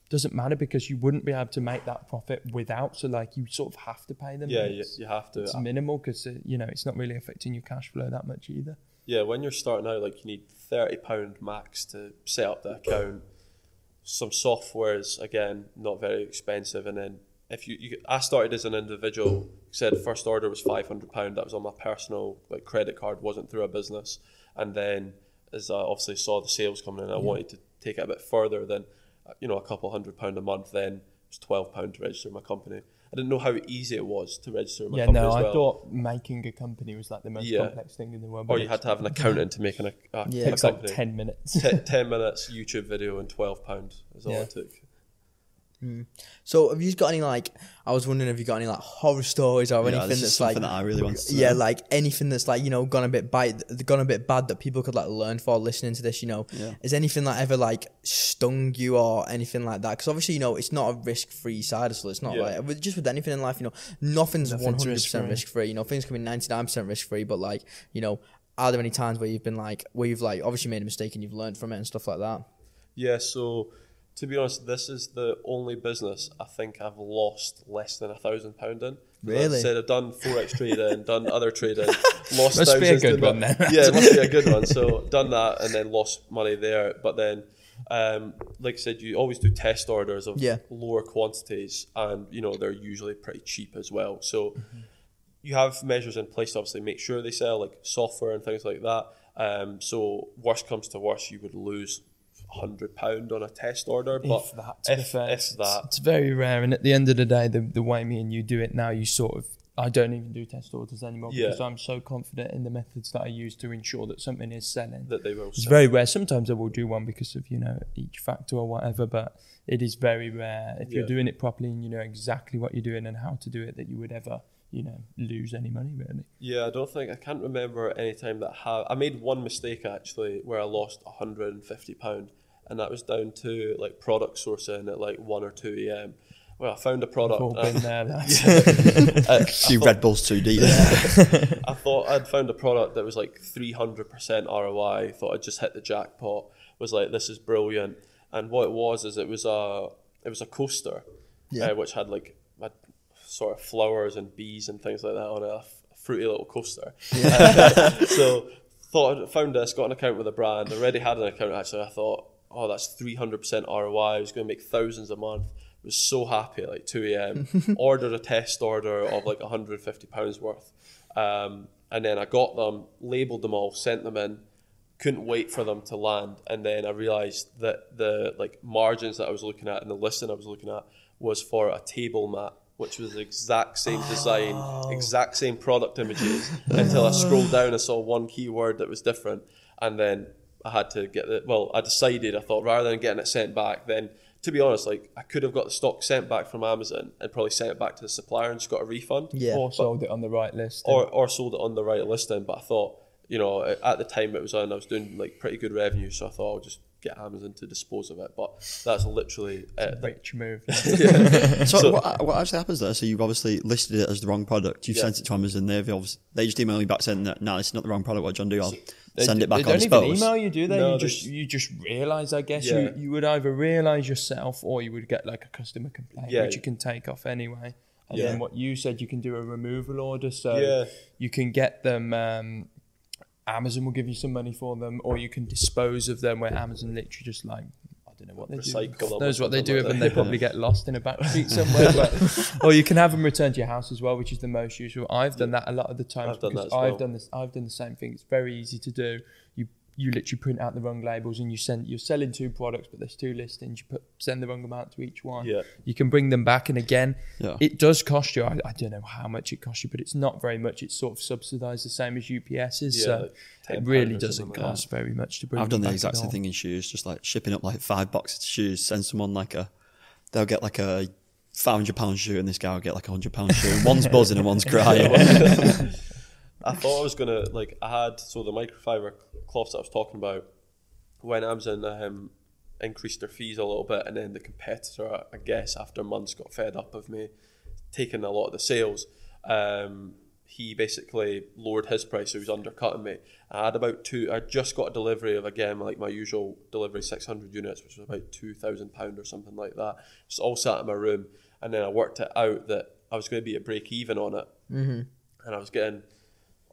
doesn't matter because you wouldn't be able to make that profit without. So like you sort of have to pay them. Yeah, you, you have to. it's minimal because uh, you know it's not really affecting your cash flow that much either. Yeah, when you're starting out, like you need thirty pound max to set up the account. Some softwares, again, not very expensive, and then if you, you I started as an individual. Said first order was five hundred pound. That was on my personal like credit card, wasn't through a business. And then as I obviously saw the sales coming in, I wanted to take it a bit further. Then, you know, a couple hundred pound a month. Then it was twelve pound to register my company. I didn't know how easy it was to register my yeah, company no, as I thought making a company was like the most Yeah. complex thing in the world. or you had to have an accountant to make an, uh, a, a, Yeah. a takes like company. ten minutes. Te- 10 minutes YouTube video and 12 pound is all Yeah. it took. Mm. So have you got any like? I was wondering if you got any like horror stories or Yeah, anything that's like that I really wanted to yeah, know. like anything that's like you know gone a bit bad, gone a bit bad that people could like learn for listening to this. You know, Yeah. is anything that ever like stung you or anything like that? Because obviously you know it's not a risk free side hustle. It's not Yeah. like with- just with anything in life. You know, nothing's hundred percent risk free. You know, things can be ninety nine percent risk free, but like you know. Are there any times where you've been like, where you've like obviously made a mistake and you've learned from it and stuff like that? Yeah, so to be honest, this is the only business I think I've lost less than a thousand pound in. As I Really? said I've done forex trading, done other trading, lost Must be a thousands good one that. then. Yeah, it must be a good one. So done that and then lost money there. But then, um, like I said, you always do test orders of Yeah. lower quantities, and you know they're usually pretty cheap as well. So Mm-hmm. you have measures in place to obviously make sure they sell, like software and things like that. Um, so worst comes to worst, you would lose hundred pound on a test order, but if that, if, fair, if it's, that, it's very rare. And at the end of the day, the, the way me and you do it now, you sort of, I don't even do test orders anymore Yeah. because I'm so confident in the methods that I use to ensure that something is selling. that they will It's sell. very rare. Sometimes I will do one because of you know each factor or whatever, but it is very rare if you're doing it properly and you know exactly what you're doing and how to do it that you would ever you know lose any money really. Yeah, I don't think I can't remember any time that I have. I made one mistake actually where I lost hundred and fifty pound, and that was down to like product sourcing at like one or two a.m. Well, I found a product. We've all been there. lads. I, I See thought- Red Bulls too deep. I thought I'd found a product that was like 300% ROI. Thought I'd just hit the jackpot. Was like, this is brilliant. And what it was is it was a it was a coaster, Yeah. uh, which had like had sort of flowers and bees and things like that on. A f- fruity little coaster. so thought found this, got an account with a brand. Already had an account actually. I thought, oh, that's 300% ROI. I was going to make thousands a month. Was so happy at like 2 a.m. Ordered a test order of like 150 pounds worth. Um, and then I got them, labeled them all, sent them in. Couldn't wait for them to land, and then I realised that the like margins that I was looking at and the listing I was looking at was for a table mat, which was the exact same design, oh. exact same product images. until I scrolled down, I saw one keyword that was different, and then I had to get the. Well, I decided I thought rather than getting it sent back, then to be honest, like I could have got the stock sent back from Amazon and probably sent it back to the supplier and just got a refund Yeah. or sold it on the right list. or or sold it on the right listing. But I thought, you know, at the time it was on, I was doing like pretty good revenue, so I thought I'll just get Amazon to dispose of it. But that's literally it. rich move. So, what, what actually happens there? So you've obviously listed it as the wrong product. You've Yeah. sent it to Amazon. They've obviously they just email you back saying that no, it's not the wrong product. What do you want to do? I'll They send d- it back They on don't even dispose. email you, do they? No, you just you just realise, I guess. Yeah. You you would either realise yourself or you would get like a customer complaint, Yeah. which you can take off anyway. And Yeah. then what you said, you can do a removal order, so Yeah. you can get them. Um, Amazon will give you some money for them, or you can dispose of them. Where Amazon literally just like I don't know what they Recycle do. them Knows what they do, like and they probably get lost in a back street somewhere. But, or you can have them returned to your house as well, which is the most usual. I've done that a lot of the times I've done because that as well. I've done this. I've done the same thing. It's very easy to do. You you literally print out the wrong labels and you send. You're selling two products, but there's two listings. You put send the wrong amount to each one. Yeah. You can bring them back, and again, Yeah. it does cost you. I, I don't know how much it costs you, but it's not very much. It's sort of subsidised the same as UPS is. Yeah, so it really doesn't something like that. cost very much to bring. I've done the back exact same thing in shoes, just like shipping up like five boxes of shoes. Send someone like a, they'll get like a five hundred pound shoe, and this guy will get like a hundred pound shoe. And one's buzzing and one's crying. I thought I was gonna like I had so the microfiber cloths that I was talking about when Amazon um, increased their fees a little bit, and then the competitor, I guess, after months got fed up of me taking a lot of the sales. Um, he basically lowered his price, so he was undercutting me. I had about two. I just got a delivery of again like my usual delivery, six hundred units, which was about two thousand pound or something like that. Just all sat in my room, and then I worked it out that I was going to be at break even on it, mm-hmm. and I was getting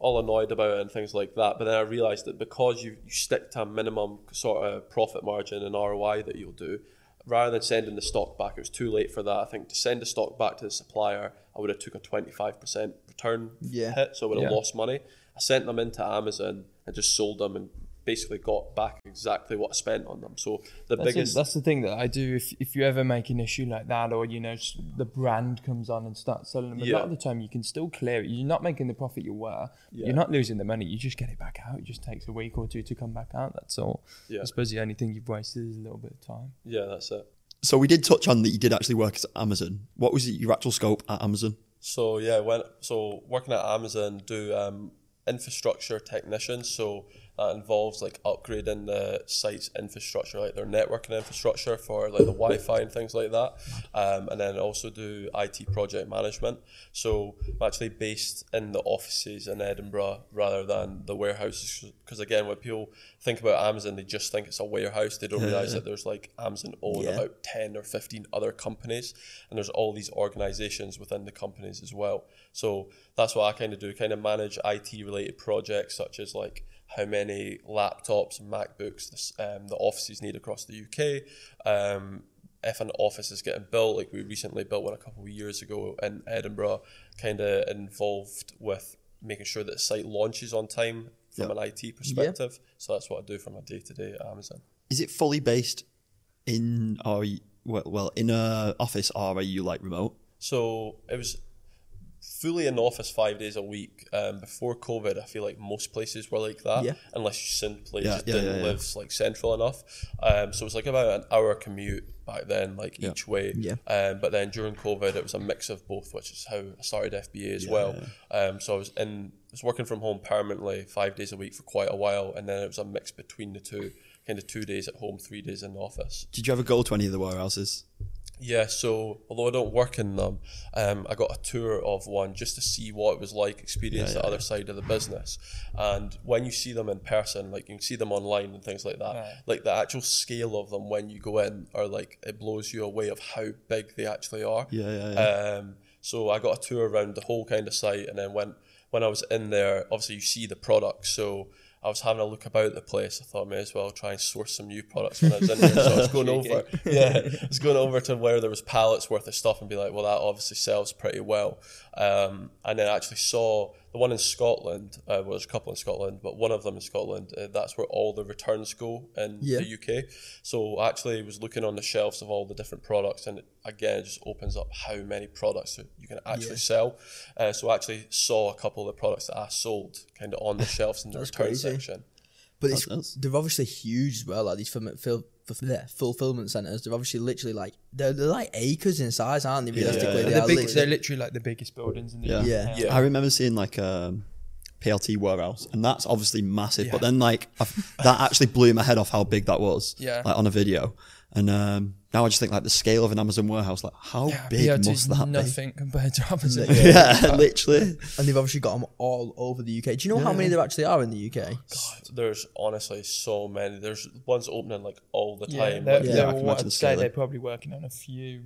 all annoyed about it and things like that. But then I realised that because you, you stick to a minimum sort of profit margin and ROI that you'll do, rather than sending the stock back, it was too late for that. I think to send the stock back to the supplier, I would have took a twenty five percent return Yeah. hit, so I would have Yeah. lost money. I sent them into Amazon and just sold them and basically got back exactly what I spent on them. So the That's, it. biggest that's the thing that I do. If if you ever make an issue like that, or you know s- the brand comes on and starts selling them, a Yeah. lot of the time you can still clear it. You're not making the profit you were. Yeah. You're not losing the money. You just get it back out. It just takes a week or two to come back out. That's all. Yeah. I suppose the only thing you've wasted is a little bit of time. yeah, that's it. So we did touch on that you did actually work at Amazon. What was your actual scope at Amazon? So yeah, when so working at Amazon do um, infrastructure technician. So that involves like upgrading the site's infrastructure, like their networking infrastructure for like the Wi-Fi and things like that, um, and then also do IT project management. So I'm actually based in the offices in Edinburgh rather than the warehouses, because again, when people think about Amazon, they just think it's a warehouse. They don't realize that there's like Amazon own Yeah. about 10 or 15 other companies and there's all these organizations within the companies as well so that's what i kind of do kind of manage it related projects such as like how many laptops and macbooks this, um, the offices need across the uk um, if an office is getting built like we recently built one a couple of years ago in edinburgh kind of involved with making sure that the site launches on time from Yeah. an it perspective so that's what i do for my day-to-day at amazon Is it fully based in or well, well in a office or are you like remote? So it was fully in the office five days a week. Um, before COVID, I feel like most places were like that, Yeah. unless you simply Yeah, just yeah, didn't live like central enough. Um, so it was like about an hour commute back then, like each way. Yeah. Um, but then during COVID, it was a mix of both, which is how I started FBA as well. Um, so I was in, I was working from home permanently five days a week for quite a while, and then it was a mix between the two, kind of two days at home, three days in the office. Did you ever go to any of the warehouses? Yeah, so although I don't work in them, um, I got a tour of one just to see what it was like, experience the other side of the business. And when you see them in person, like you can see them online and things like that, like the actual scale of them when you go in are like it blows you away of how big they actually are. Yeah, yeah, yeah. Um, so I got a tour around the whole kind of site, and then when when I was in there, obviously you see the products. So I was having a look about the place. I thought I may as well try and source some new products when I was in there. So I was going over, yeah, I was going over to where there was pallets worth of stuff and be like, well, that obviously sells pretty well. Um, and then I actually saw the one in Scotland. Uh, well, there's a couple in Scotland, but one of them in Scotland. Uh, that's where all the returns go in Yeah. the UK. So actually, I actually was looking on the shelves of all the different products, and it, again, it just opens up how many products you can actually sell. Uh, so I actually saw a couple of the products that I sold kind of on the shelves in the return crazy. section. But it's, That's- they're obviously huge as well. Like these fulfillment, fil, fil, yeah, fulfillment centers, they're obviously literally like they're, they're like acres in size, aren't they? Realistically, yeah. they They're, big, literally- they're literally like the biggest buildings in the Yeah. UK. Yeah. Yeah. I remember seeing like um, PLT warehouse, and that's obviously massive. But Yeah. then like I've, that actually blew my head off how big that was. Yeah. like on a video. And um, now I just think like the scale of an Amazon warehouse, like how Yeah, big PLT must that nothing compared to Amazon. be? Yeah, literally. and they've obviously got them all over the UK. Do you know how many there actually are in the UK? There's honestly so many. There's ones opening like all the Yeah, time. they're, like, Yeah, they're I can all- imagine I'd the say they're probably working on a few,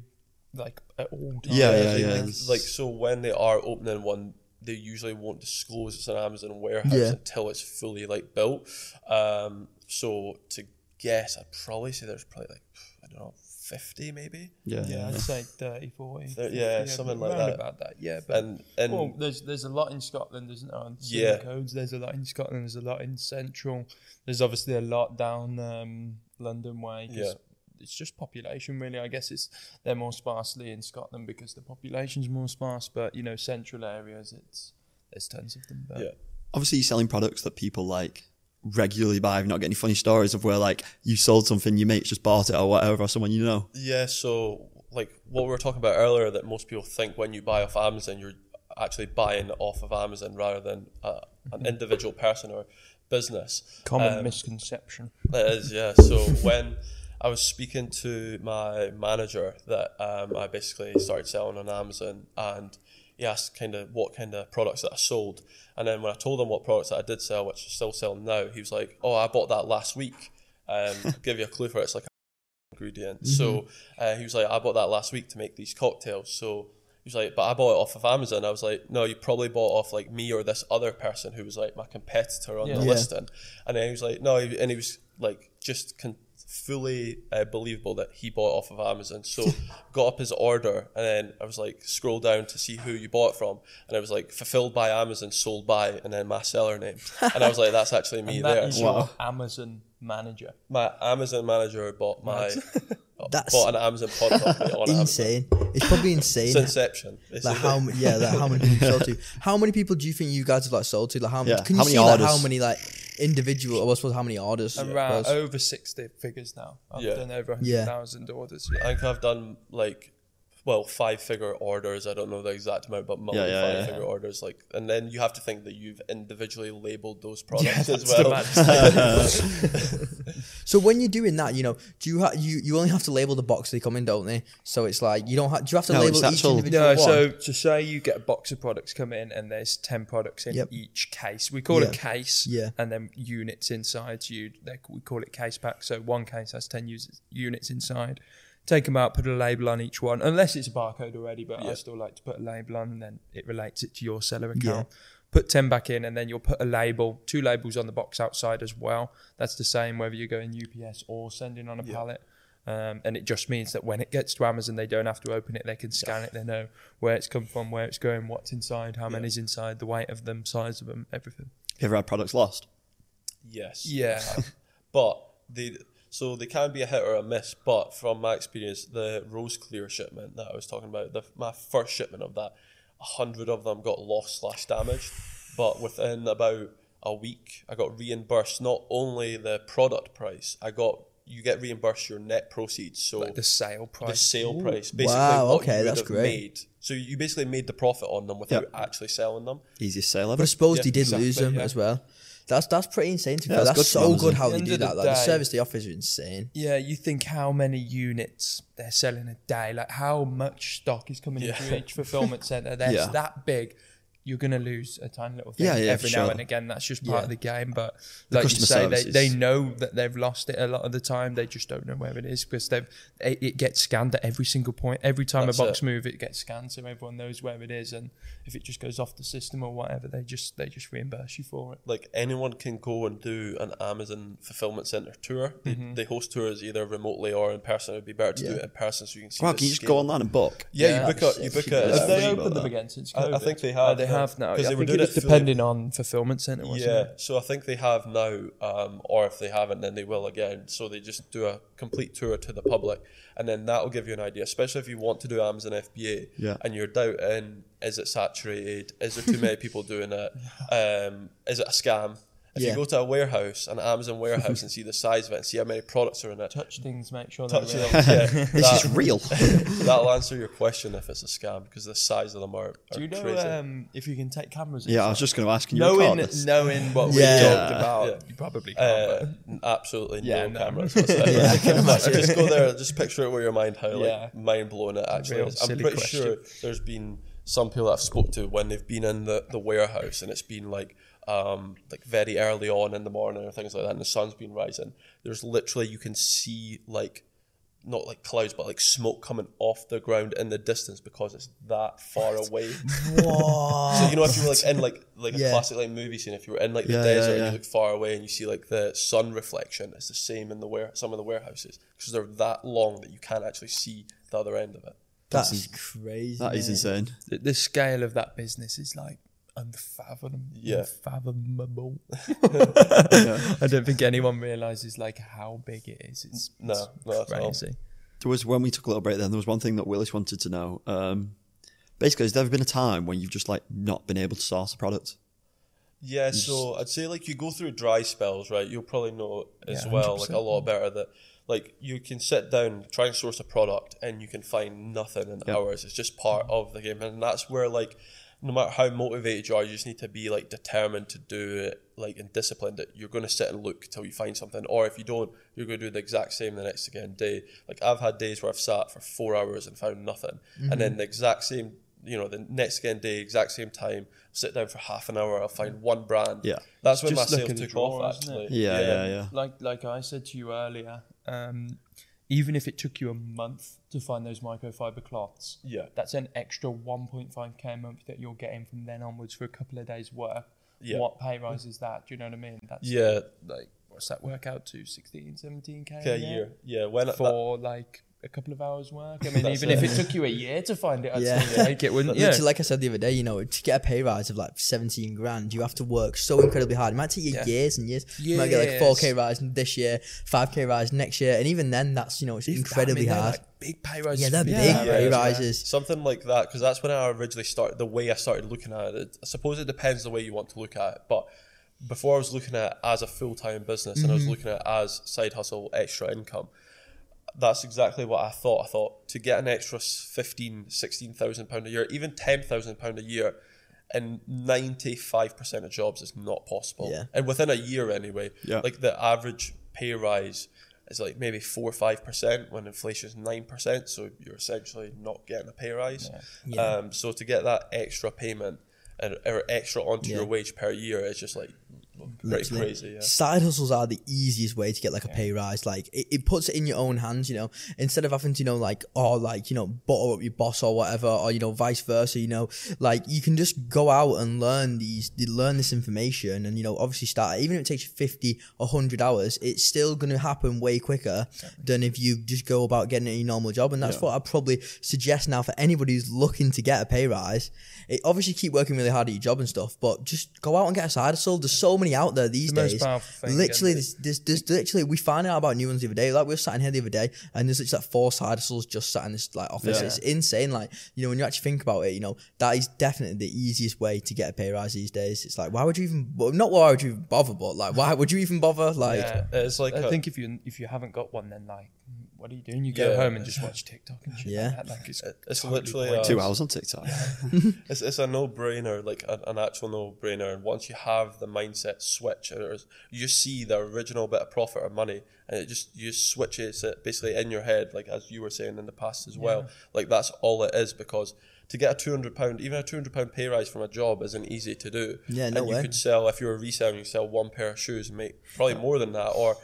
like at all times. Yeah, yeah, they- yeah. Like so, when they are opening one, they usually won't disclose it's an Amazon warehouse Yeah. until it's fully like built. Um, so to guess, I'd probably say there's probably like I don't know, fifty maybe. Yeah, Yeah, yeah. I'd say 30, 40. Thir- yeah, something like that. about that. Yeah, but And and well, there's there's a lot in Scotland, isn't there? On Yeah. yeah. codes, there's a lot in Scotland. There's a lot in Central. There's obviously a lot down um, London way. Yeah. It's just population, really. I guess it's they're more sparsely in Scotland because the population's more sparse. But you know, central areas, it's there's tons of them. But yeah. Obviously, you're selling products that people like regularly buy. Have you not got any funny stories of where like you sold something, your mates just bought it or whatever, or someone you know? Yeah, so like what we were talking about earlier, that most people think when you buy off Amazon, you're actually buying off of Amazon rather than uh, an individual person or business. common Um, misconception. It is, yeah. So when I was speaking to my manager, that um, I basically started selling on Amazon, and he asked kind of what kind of products that I sold, and then when I told him what products that I did sell, which I still sell now, he was like, "Oh, I bought that last week." Um, give you a clue for it. It's like a ingredient. So uh, he was like, "I bought that last week to make these cocktails." So he was like, "But I bought it off of Amazon." I was like, "No, you probably bought off like me or this other person who was like my competitor on Yeah. the Yeah. listing." And then he was like, "No," and he was like just con- fully uh, believable that he bought off of Amazon. So got up his order, and then I was like, scroll down to see who you bought from, and I was like fulfilled by Amazon, sold by, and then my seller name, and I was like, that's actually me And that there. is your Amazon manager. My Amazon manager bought my That's bought an Amazon pod company on Amazon. insane. It's probably insane. It's Inception. It's like how m- yeah, like how many people you sold to? How many people do you think you guys have like sold to? Like how many? Yeah, Can you how many see like orders? how many like individual. I suppose how many orders? Around suppose. over sixty figures now. I've Yeah. done over Yeah. hundred thousand orders. I think I've done like, well, five figure orders. I don't know the exact amount, but multi Yeah, yeah, five yeah. figure orders. Like, and then you have to think that you've individually labeled those products Yeah, as that's the well. mad So when you're doing that, you know, do you ha- you you only have to label the box they come in, don't they? So it's like you don't have. Do you have to No, label each actual- individual No, one? so to say you get a box of products come in and there's ten products in Yep. each case. We call Yeah. it case, Yeah. and then units inside. You they, we call it case pack. So one case has ten uses, units inside. Take them out, put a label on each one, unless it's a barcode already. But I still like to put a label on, and then it relates it to your seller account. Put ten back in, and then you'll put a label, two labels on the box outside as well. That's the same whether you're going UPS or sending on a pallet. Um, and it just means that when it gets to Amazon, they don't have to open it. They can scan it. They know where it's come from, where it's going, what's inside, how many's inside, the weight of them, size of them, everything. You ever had products lost? Yes. Yeah. But they so they can be a hit or a miss. But from my experience, the rose clear shipment that I was talking about, the, my first shipment of that, a hundred of them got lost slash damaged. But within about a week, I got reimbursed not only the product price, I got you get reimbursed your net proceeds. So like the sale price, the sale price, basically Wow, what okay, you would that's have great. made. So you basically made the profit on them without Yep. actually selling them. Easiest sale But. I suppose Yeah, they did exactly, lose them yeah. as well. That's that's pretty insane. To be Yeah, fair. that's That's good for so Amazon. good how they End do of the that. Like the day- service they offer is insane. Yeah, you think how many units they're selling a day, like how much stock is coming Yeah. into each fulfillment center. That's Yeah. that big. You're gonna lose a tiny little thing Yeah, yeah, every for now sure. and again. That's just part Yeah. of the game. But like you customer say, they, service they know that they've lost it a lot of the time. They just don't know where it is because they've it, it gets scanned at every single point. Every time That's a box it. move, it gets scanned, so everyone knows where it is. And if it just goes off the system or whatever, they just they just reimburse you for it. like anyone can go and do an Amazon fulfillment center tour. They, Mm-hmm. they host tours either remotely or in person. It'd be better to do it in person so you can see. Wow, the can you just scale. go online and book? Yeah, Yeah, you book it. You book it. Have they opened them that. again since I- I think they have, they yeah. have now. 'Cause I they were doing it was it fully- depending on fulfillment center. Wasn't Yeah, it? so I think they have now, um, or if they haven't, then they will again. So they just do a complete tour to the public, and then that will give you an idea. Especially if you want to do Amazon FBA, Yeah. and you're doubting, is it saturated? Is there too many people doing it? Um, is it a scam? If Yeah. you go to a warehouse, an Amazon warehouse, and see the size of it, and see how many products are in it, Touch things, make sure touch they're it. real. Yeah, This is real. that'll answer your question if it's a scam because the size of them are, are Do you know crazy. um, if you can take cameras? yeah, I was just going to ask. You knowing knowing what Yeah. we talked about. Yeah. You probably can't. Uh, absolutely Yeah, no, no. cameras. Yeah, I can Like, imagine. just go there, just picture it with your mind how Yeah. like mind blowing it actually Real is. I'm pretty question. sure there's been some people that I've spoke to when they've been in the, the warehouse and it's been like um like very early on in the morning or things like that and the sun's been rising. There's literally you can see like not like clouds but like smoke coming off the ground in the distance because it's that far away. So you know if you were like in like like Yeah. a classic like movie scene, if you were in like the Yeah, yeah, desert and you look far away and you see like the sun reflection, it's the same in the ware some of the warehouses because they're that long that you can't actually see the other end of it. That's crazy. That is mate. insane. the, the scale of that business is like unfathomable. Yeah. Unfathomable. I don't think anyone realizes like how big it is. It's, No, it's not at all. crazy. There was when we took a little break. Then there was one thing that Willis wanted to know. Um, basically, has there ever been a time when you've just like not been able to source a product? Yeah, so I'd say like you go through dry spells, right? You'll probably know as Yeah, well, like a lot better that like you can sit down, try and source a product, and you can find nothing in Yep. hours. It's just part of the game, and that's where like no matter how motivated you are, you just need to be like determined to do it, like and disciplined. That you're going to sit and look till you find something, or if you don't, you're going to do the exact same the next again day. Like I've had days where I've sat for four hours and found nothing, and then the exact same. You know, the next again day, exact same time, sit down for half an hour, I'll find one brand. Yeah. That's when my look sales took drawer, off isn't it? actually. Yeah, yeah, yeah. Like like I said to you earlier, um, even if it took you a month to find those microfiber cloths, Yeah. that's an extra 1.5k a month that you're getting from then onwards for a couple of days' work. Yeah. What pay rise is that? Do you know what I mean? That's Yeah, like what's that work out to 16 17k okay, year. Yeah, when that, for like a couple of hours work i mean That's even if it. it took you a year to find it i'd Yeah. still take it wouldn't you Literally, like I said the other day, you know, to get a pay rise of like 17 grand, you have to work so incredibly hard. It might take you Yeah. years and years. You might get like 4k rise this year, 5k rise next year, and even then, that's, you know, it's If- incredibly mean, they're hard. like big pay rises yeah, they're big that pay yeah. rises. something like that because that's when I originally started. The way I started looking at it, I suppose it depends the way you want to look at it, but before I was looking at it as a full time business and I was mm-hmm. looking at it as side hustle, extra income. That's exactly what I thought. I thought to get an extra 15, 16,000 pound a year, even 10,000 pound a year, in 95% of jobs is not possible. Yeah. And within a year anyway, Yeah. like the average pay rise is like maybe four or five percent when inflation is nine percent. So you're essentially not getting a pay rise. Yeah. Um, so to get that extra payment and or extra onto Yeah. your wage per year is just like pretty Literally. crazy. Yeah. Side hustles are the easiest way to get like a pay rise. Like it, it puts it in your own hands, you know, instead of having to, you know, like, or like, you know, butter up your boss or whatever, or, you know, vice versa, you know, like you can just go out and learn these, learn this information and, you know, obviously start, even if it takes you 50 or 100 hours, it's still going to happen way quicker than if you just go about getting a normal job. And that's Yeah. what I'd probably suggest now for anybody who's looking to get a pay rise. It, obviously keep working really hard at your job and stuff, but just go out and get a side hustle. There's so many out there these The days. thing, literally, isn't it? there's, there's, there's literally we found out about new ones the other day. Like we were sat in here the other day, and there's literally like four side hustles just sat in this like office. Yeah. It's insane. Like you know, when you actually think about it, you know that is definitely the easiest way to get a pay rise these days. It's like why would you even? Well, not why would you even bother, but like why would you even bother? Like Yeah. It's like I a- think if you if you haven't got one, then like, what are you doing? You go Yeah. home and just watch TikTok and shit. Yeah. like, like it's, It's totally literally, pointless. uh, Two hours on TikTok. it's, it's a no brainer, like a, an actual no brainer. And once you have the mindset switch, or you see the original bit of profit or money, and it just you just switches it basically in your head, like as you were saying in the past as well. Like that's all it is because. To get a two hundred pound, even a two hundred pound pay rise from a job isn't easy to do. Yeah, no and you could sell if you're a reseller, you sell one pair of shoes and make probably more than that, or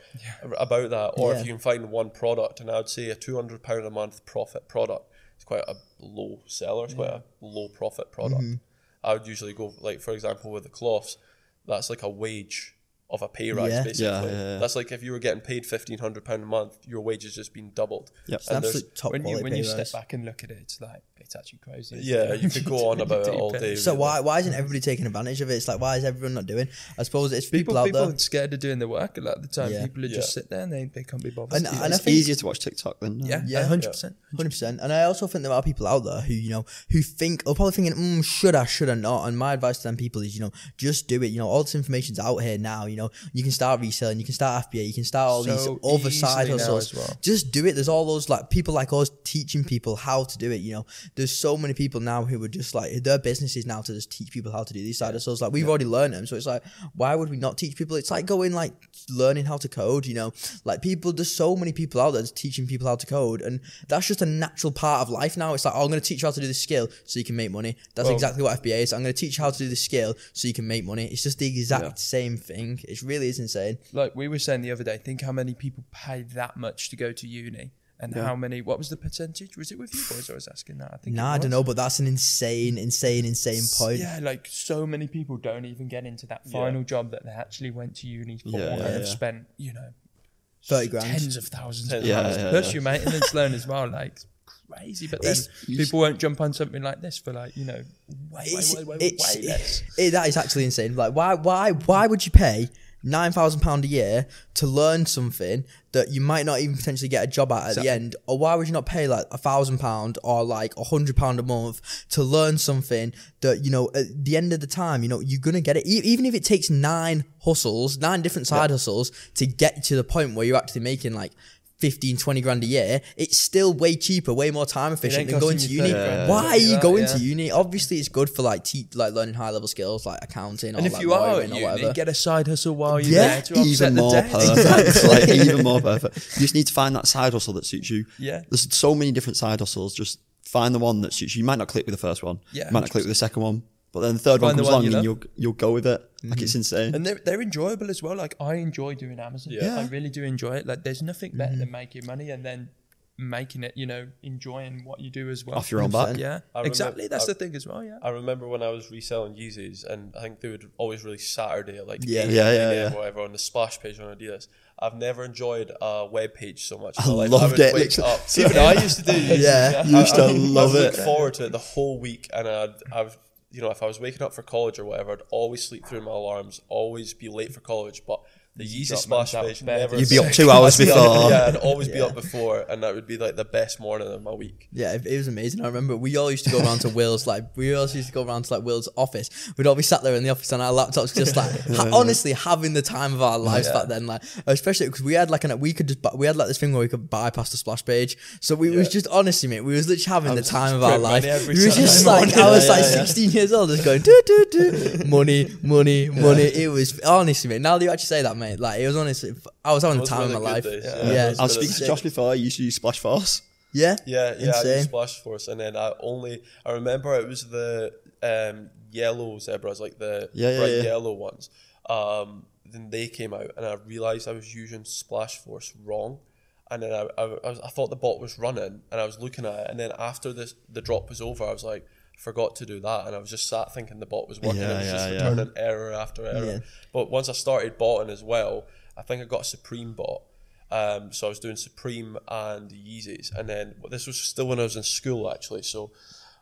about that. Or Yeah. if you can find one product, and I would say a two hundred pound a month profit product is quite a low seller. It's quite a low profit product. Mm-hmm. I would usually go like for example with the cloths, that's like a wage of a pay rise Yeah. basically. Yeah, yeah, yeah. That's like if you were getting paid fifteen hundred pound a month, your wage has just been doubled. Yep. it's And absolute top when you quality when pay you rise. step back and look at it, it's like it's actually crazy. Yeah, you could go on about it all end. day. So really. why why isn't everybody taking advantage of it? It's like why is everyone not doing? I suppose it's people, People, out people there. are scared of doing the work a lot of the time. Yeah. People are just Yeah. sit there and they, they can't be bothered. And- It's- and I it's think- easier to watch TikTok than uh, yeah, Yeah. yeah, hundred percent. Hundred percent, and I also think there are people out there who you know who think are probably thinking, mm, should I, should I not? And my advice to them people is, you know, just do it. You know, all this information's out here now. You know, you can start reselling, you can start FBA, you can start all So these other side hustles. well. Just do it. There's all those like people like us teaching people how to do it. You know, there's so many people now who are just like their businesses now to just teach people how to do these side hustles. Like we've already learned them, so it's like why would we not teach people? It's like going like learning how to code. You know, like people. There's so many people out there just teaching people how to code, and that's just a natural part of life now. It's like oh, I'm going to teach you how to do this skill so you can make money. That's Well- exactly what FBA is. I'm going to teach you how to do this skill so you can make money. It's just the exact Yeah. same thing. It really is insane. Like we were saying the other day, think how many people pay that much to go to uni, and Yeah. how many? What was the percentage? Was it with you boys? I was asking that. I think. Nah, I don't know, but that's an insane, insane, insane point. Yeah, like so many people don't even get into that final job that they actually went to uni for Yeah, and yeah, have yeah. spent, you know, 30 grand. tens of thousands of Tens of pounds. thousands. Plus Yeah, your maintenance loan as well, like crazy. But then people won't jump on something like this for like, you know, way, way, way, way, way less. it- that is actually insane. Like, why, why, why would you pay nine thousand pound a year to learn something that you might not even potentially get a job at at the end? Or why would you not pay like a thousand pound or like a hundred pound a month to learn something that you know at the end of the time, you know, you're gonna get it. E- even if it takes nine hustles, nine different side hustles to get to the point where you're actually making like. 15, 20 grand a year, it's still way cheaper, way more time efficient than going to uni. 30 grand. Why Yeah, are you going yeah. to uni? Obviously, it's good for like te- like learning high level skills like accounting or And if like you are lawyering at uni, whatever. get a side hustle while you're Yeah, there to offset even the more debt. perfect. like even more perfect. You just need to find that side hustle that suits you. Yeah. There's so many different side hustles. Just find the one that suits you. You might not click with the first one. Yeah, You might not click with the second one. But then the third one Find the comes one along you and you'll you'll go with it. Like it's mm-hmm. insane. And they're, they're enjoyable as well. Like I enjoy doing Amazon. Yeah. I really do enjoy it. Like there's nothing better mm-hmm. than making money and then making it, you know, enjoying what you do as well. Off your own back. Yeah, remember- exactly. That's I- the thing as well. Yeah. I remember when I was reselling Yeezys, and I think they would always release Saturday at like Yeah. 8 Yeah, yeah, 9 yeah. whatever on the splash page on Adidas. I've never enjoyed a web page so much. I my life. loved would it, wake literally. up. Even I used to do. Yeezys, Yeah, you used to I- I- love I'd it. Look forward to it the whole week, and I'd, I'd, you know, if I was waking up for college or whatever, I'd always sleep through my alarms, always be late for college, but the You Yeezy got splash knocked out page never. You'd be up two hours I'd be up- before. yeah, I'd always be Yeah. up before, and that would be like the best morning of my week. Yeah, it, it was amazing. I remember we all used to go around to Will's, like we all used to go around to like Will's office. We'd all be sat there in the office on our laptops, just like ha- honestly having the time of our lives back then. Like especially because we had like an we could just bu- we had like this thing where we could bypass the splash page. So we was just honestly, mate, we was literally having the time of our putting life. money every We was just Saturday like I was Yeah, like yeah, yeah. 16 years old, just going do do do money, money, money. It was honestly, mate. Now that you actually say that, mate, like it was honestly, I was having the time of my life. days, Yeah, yeah. yeah, I was speaking to Josh before. I used to use Splash Force. yeah, Yeah, yeah, I Insane. used Splash Force, and then I only I remember it was the um, yellow zebras, like the Yeah, yeah, bright yeah. yellow ones. Um, then they came out, and I realized I was using Splash Force wrong, and then I, I, I, was, I thought the bot was running, and I was looking at it, and then after this the drop was over, I was like. Forgot to do that, and I was just sat thinking the bot was working. Yeah, it was just yeah, yeah. returning error after error. But once I started botting as well, I think I got a Supreme bot. Um, so I was doing Supreme and Yeezys, and then well, this was still when I was in school actually. So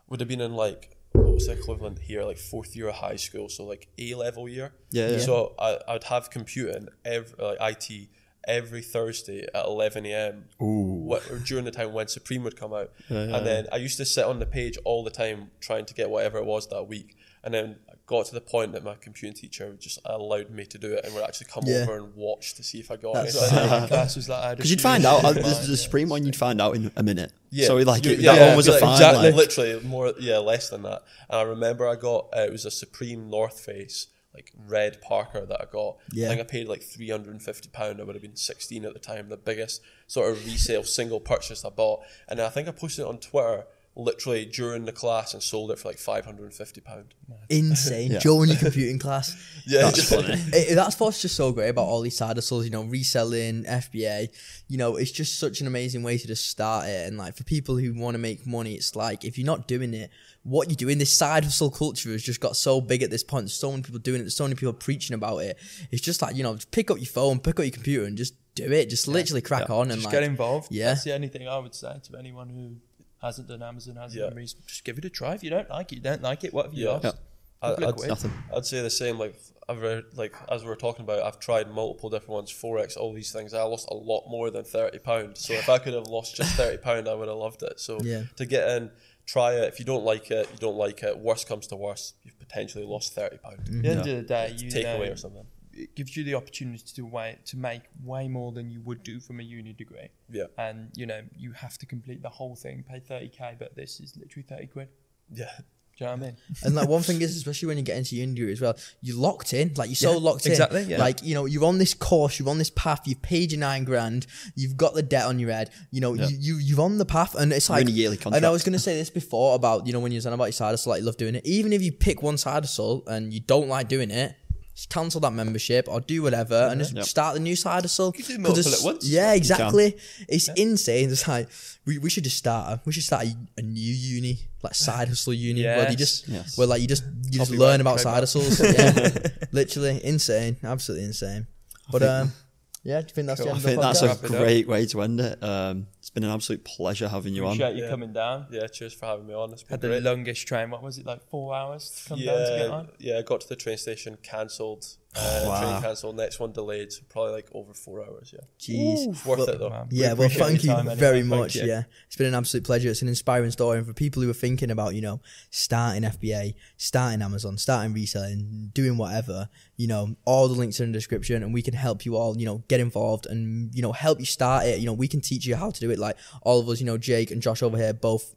would have been in like what was the equivalent here, like fourth year of high school, so like A level year. Yeah, yeah. So I, I'd have computing every like IT every Thursday at eleven a.m. What, during the time when Supreme would come out, and then I used to sit on the page all the time trying to get whatever it was that week, and then I got to the point that my computing teacher just allowed me to do it, and would actually come Yeah. over and watch to see if I got That's anything. My class was like, I had Because you'd find out, uh, the, the Supreme one, you'd find out in a minute. Yeah, So like, you- it, yeah, that yeah, one was a like, fine. exactly, like- literally more, yeah, less than that. And I remember I got uh, it was a Supreme North Face like red Parker that I got. Yeah. I think I paid like three hundred and fifty pound. I would have been sixteen at the time. The biggest sort of resale single purchase I bought, and I think I posted it on Twitter literally during the class and sold it for like five hundred and fifty pound. insane. Yeah. During your computing class. Yeah, That's just- funny. it, that's what's just so great about all these side hustles, you know, reselling, FBA, you know, it's just such an amazing way to just start it. And like for people who want to make money, it's like if you're not doing it, what you're doing, this side hustle culture has just got so big at this point. So many people doing it, so many people preaching about it. It's just like, you know, just pick up your phone, pick up your computer and just do it. Just literally crack on and Just like get involved. Yeah. That's the only thing I would say to anyone who hasn't done Amazon, hasn't Yeah. done Reese. Just give it a try. If you don't like it, you don't like it. What have you Yeah. lost? Yeah. I, I'd. Nothing. I'd say the same. Like I've read, like as we were talking about, I've tried multiple different ones, forex, all these things. I lost a lot more than thirty pound. So if I could have lost just thirty pound, I would have loved it. So Yeah. to get in, try it. If you don't like it, you don't like it. Worst comes to worst, you've potentially lost thirty pound. Mm-hmm. At the end of the day, you Takeaway know, or something. It gives you the opportunity to way to make way more than you would do from a uni degree. Yeah, And you know, you have to complete the whole thing, pay thirty k, but this is literally thirty quid. yeah, Do you know what I mean? And like one thing is, especially when you get into uni degree as well, you're locked in. Like you're so Yeah, locked in. exactly, yeah. Like you know, you're on this course, you're on this path. You've paid your nine grand. You've got the debt on your head. You know, Yeah. you, you you're on the path, and it's like in a yearly And I was gonna say this before about you know when you're saying about your side hustle, like you love doing it. Even if you pick one side hustle and you don't like doing it. Just cancel that membership or do whatever and just Yep. start the new side hustle. You can do 'Cause multiple at once. Yeah, exactly. It's Yeah. insane. It's like we, we should just start. A, we should start a, a new uni, like side hustle uni, where you just Yes. where like you just you just Copyright learn about trademark. side hustles. yeah, literally insane, absolutely insane. But um, yeah, do you think that's Cool. the I end of think the that's podcast? a Wrap up. great way to end it. Um, it's been an absolute pleasure having you on. Appreciate you Yeah. coming down. yeah. Cheers for having me on. It's been Had the great. longest train. What was it like? Four hours to come down to get on. yeah. I got to the train station, cancelled. Uh, Wow. Train cancelled. Next one delayed. So probably like over four hours. Yeah, Jeez. it's worth Well, it though. Man, we Yeah, well, thank you anyway. very Thank much. you. Yeah, it's been an absolute pleasure. It's an inspiring story, and for people who are thinking about, you know, starting FBA, starting Amazon, starting reselling, doing whatever, you know, all the links are in the description, and we can help you all, you know, get involved and you know help you start it. You know, we can teach you how to do it. Like all of us, you know, Jake and Josh over here, both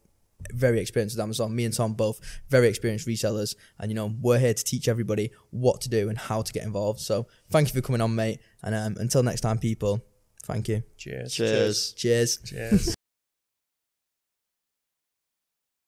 very experienced with Amazon. Me and Tom both very experienced resellers, and you know we're here to teach everybody what to do and how to get involved. So thank you for coming on, mate. And um, until next time, people. Thank you. Cheers. Cheers. Cheers. Cheers.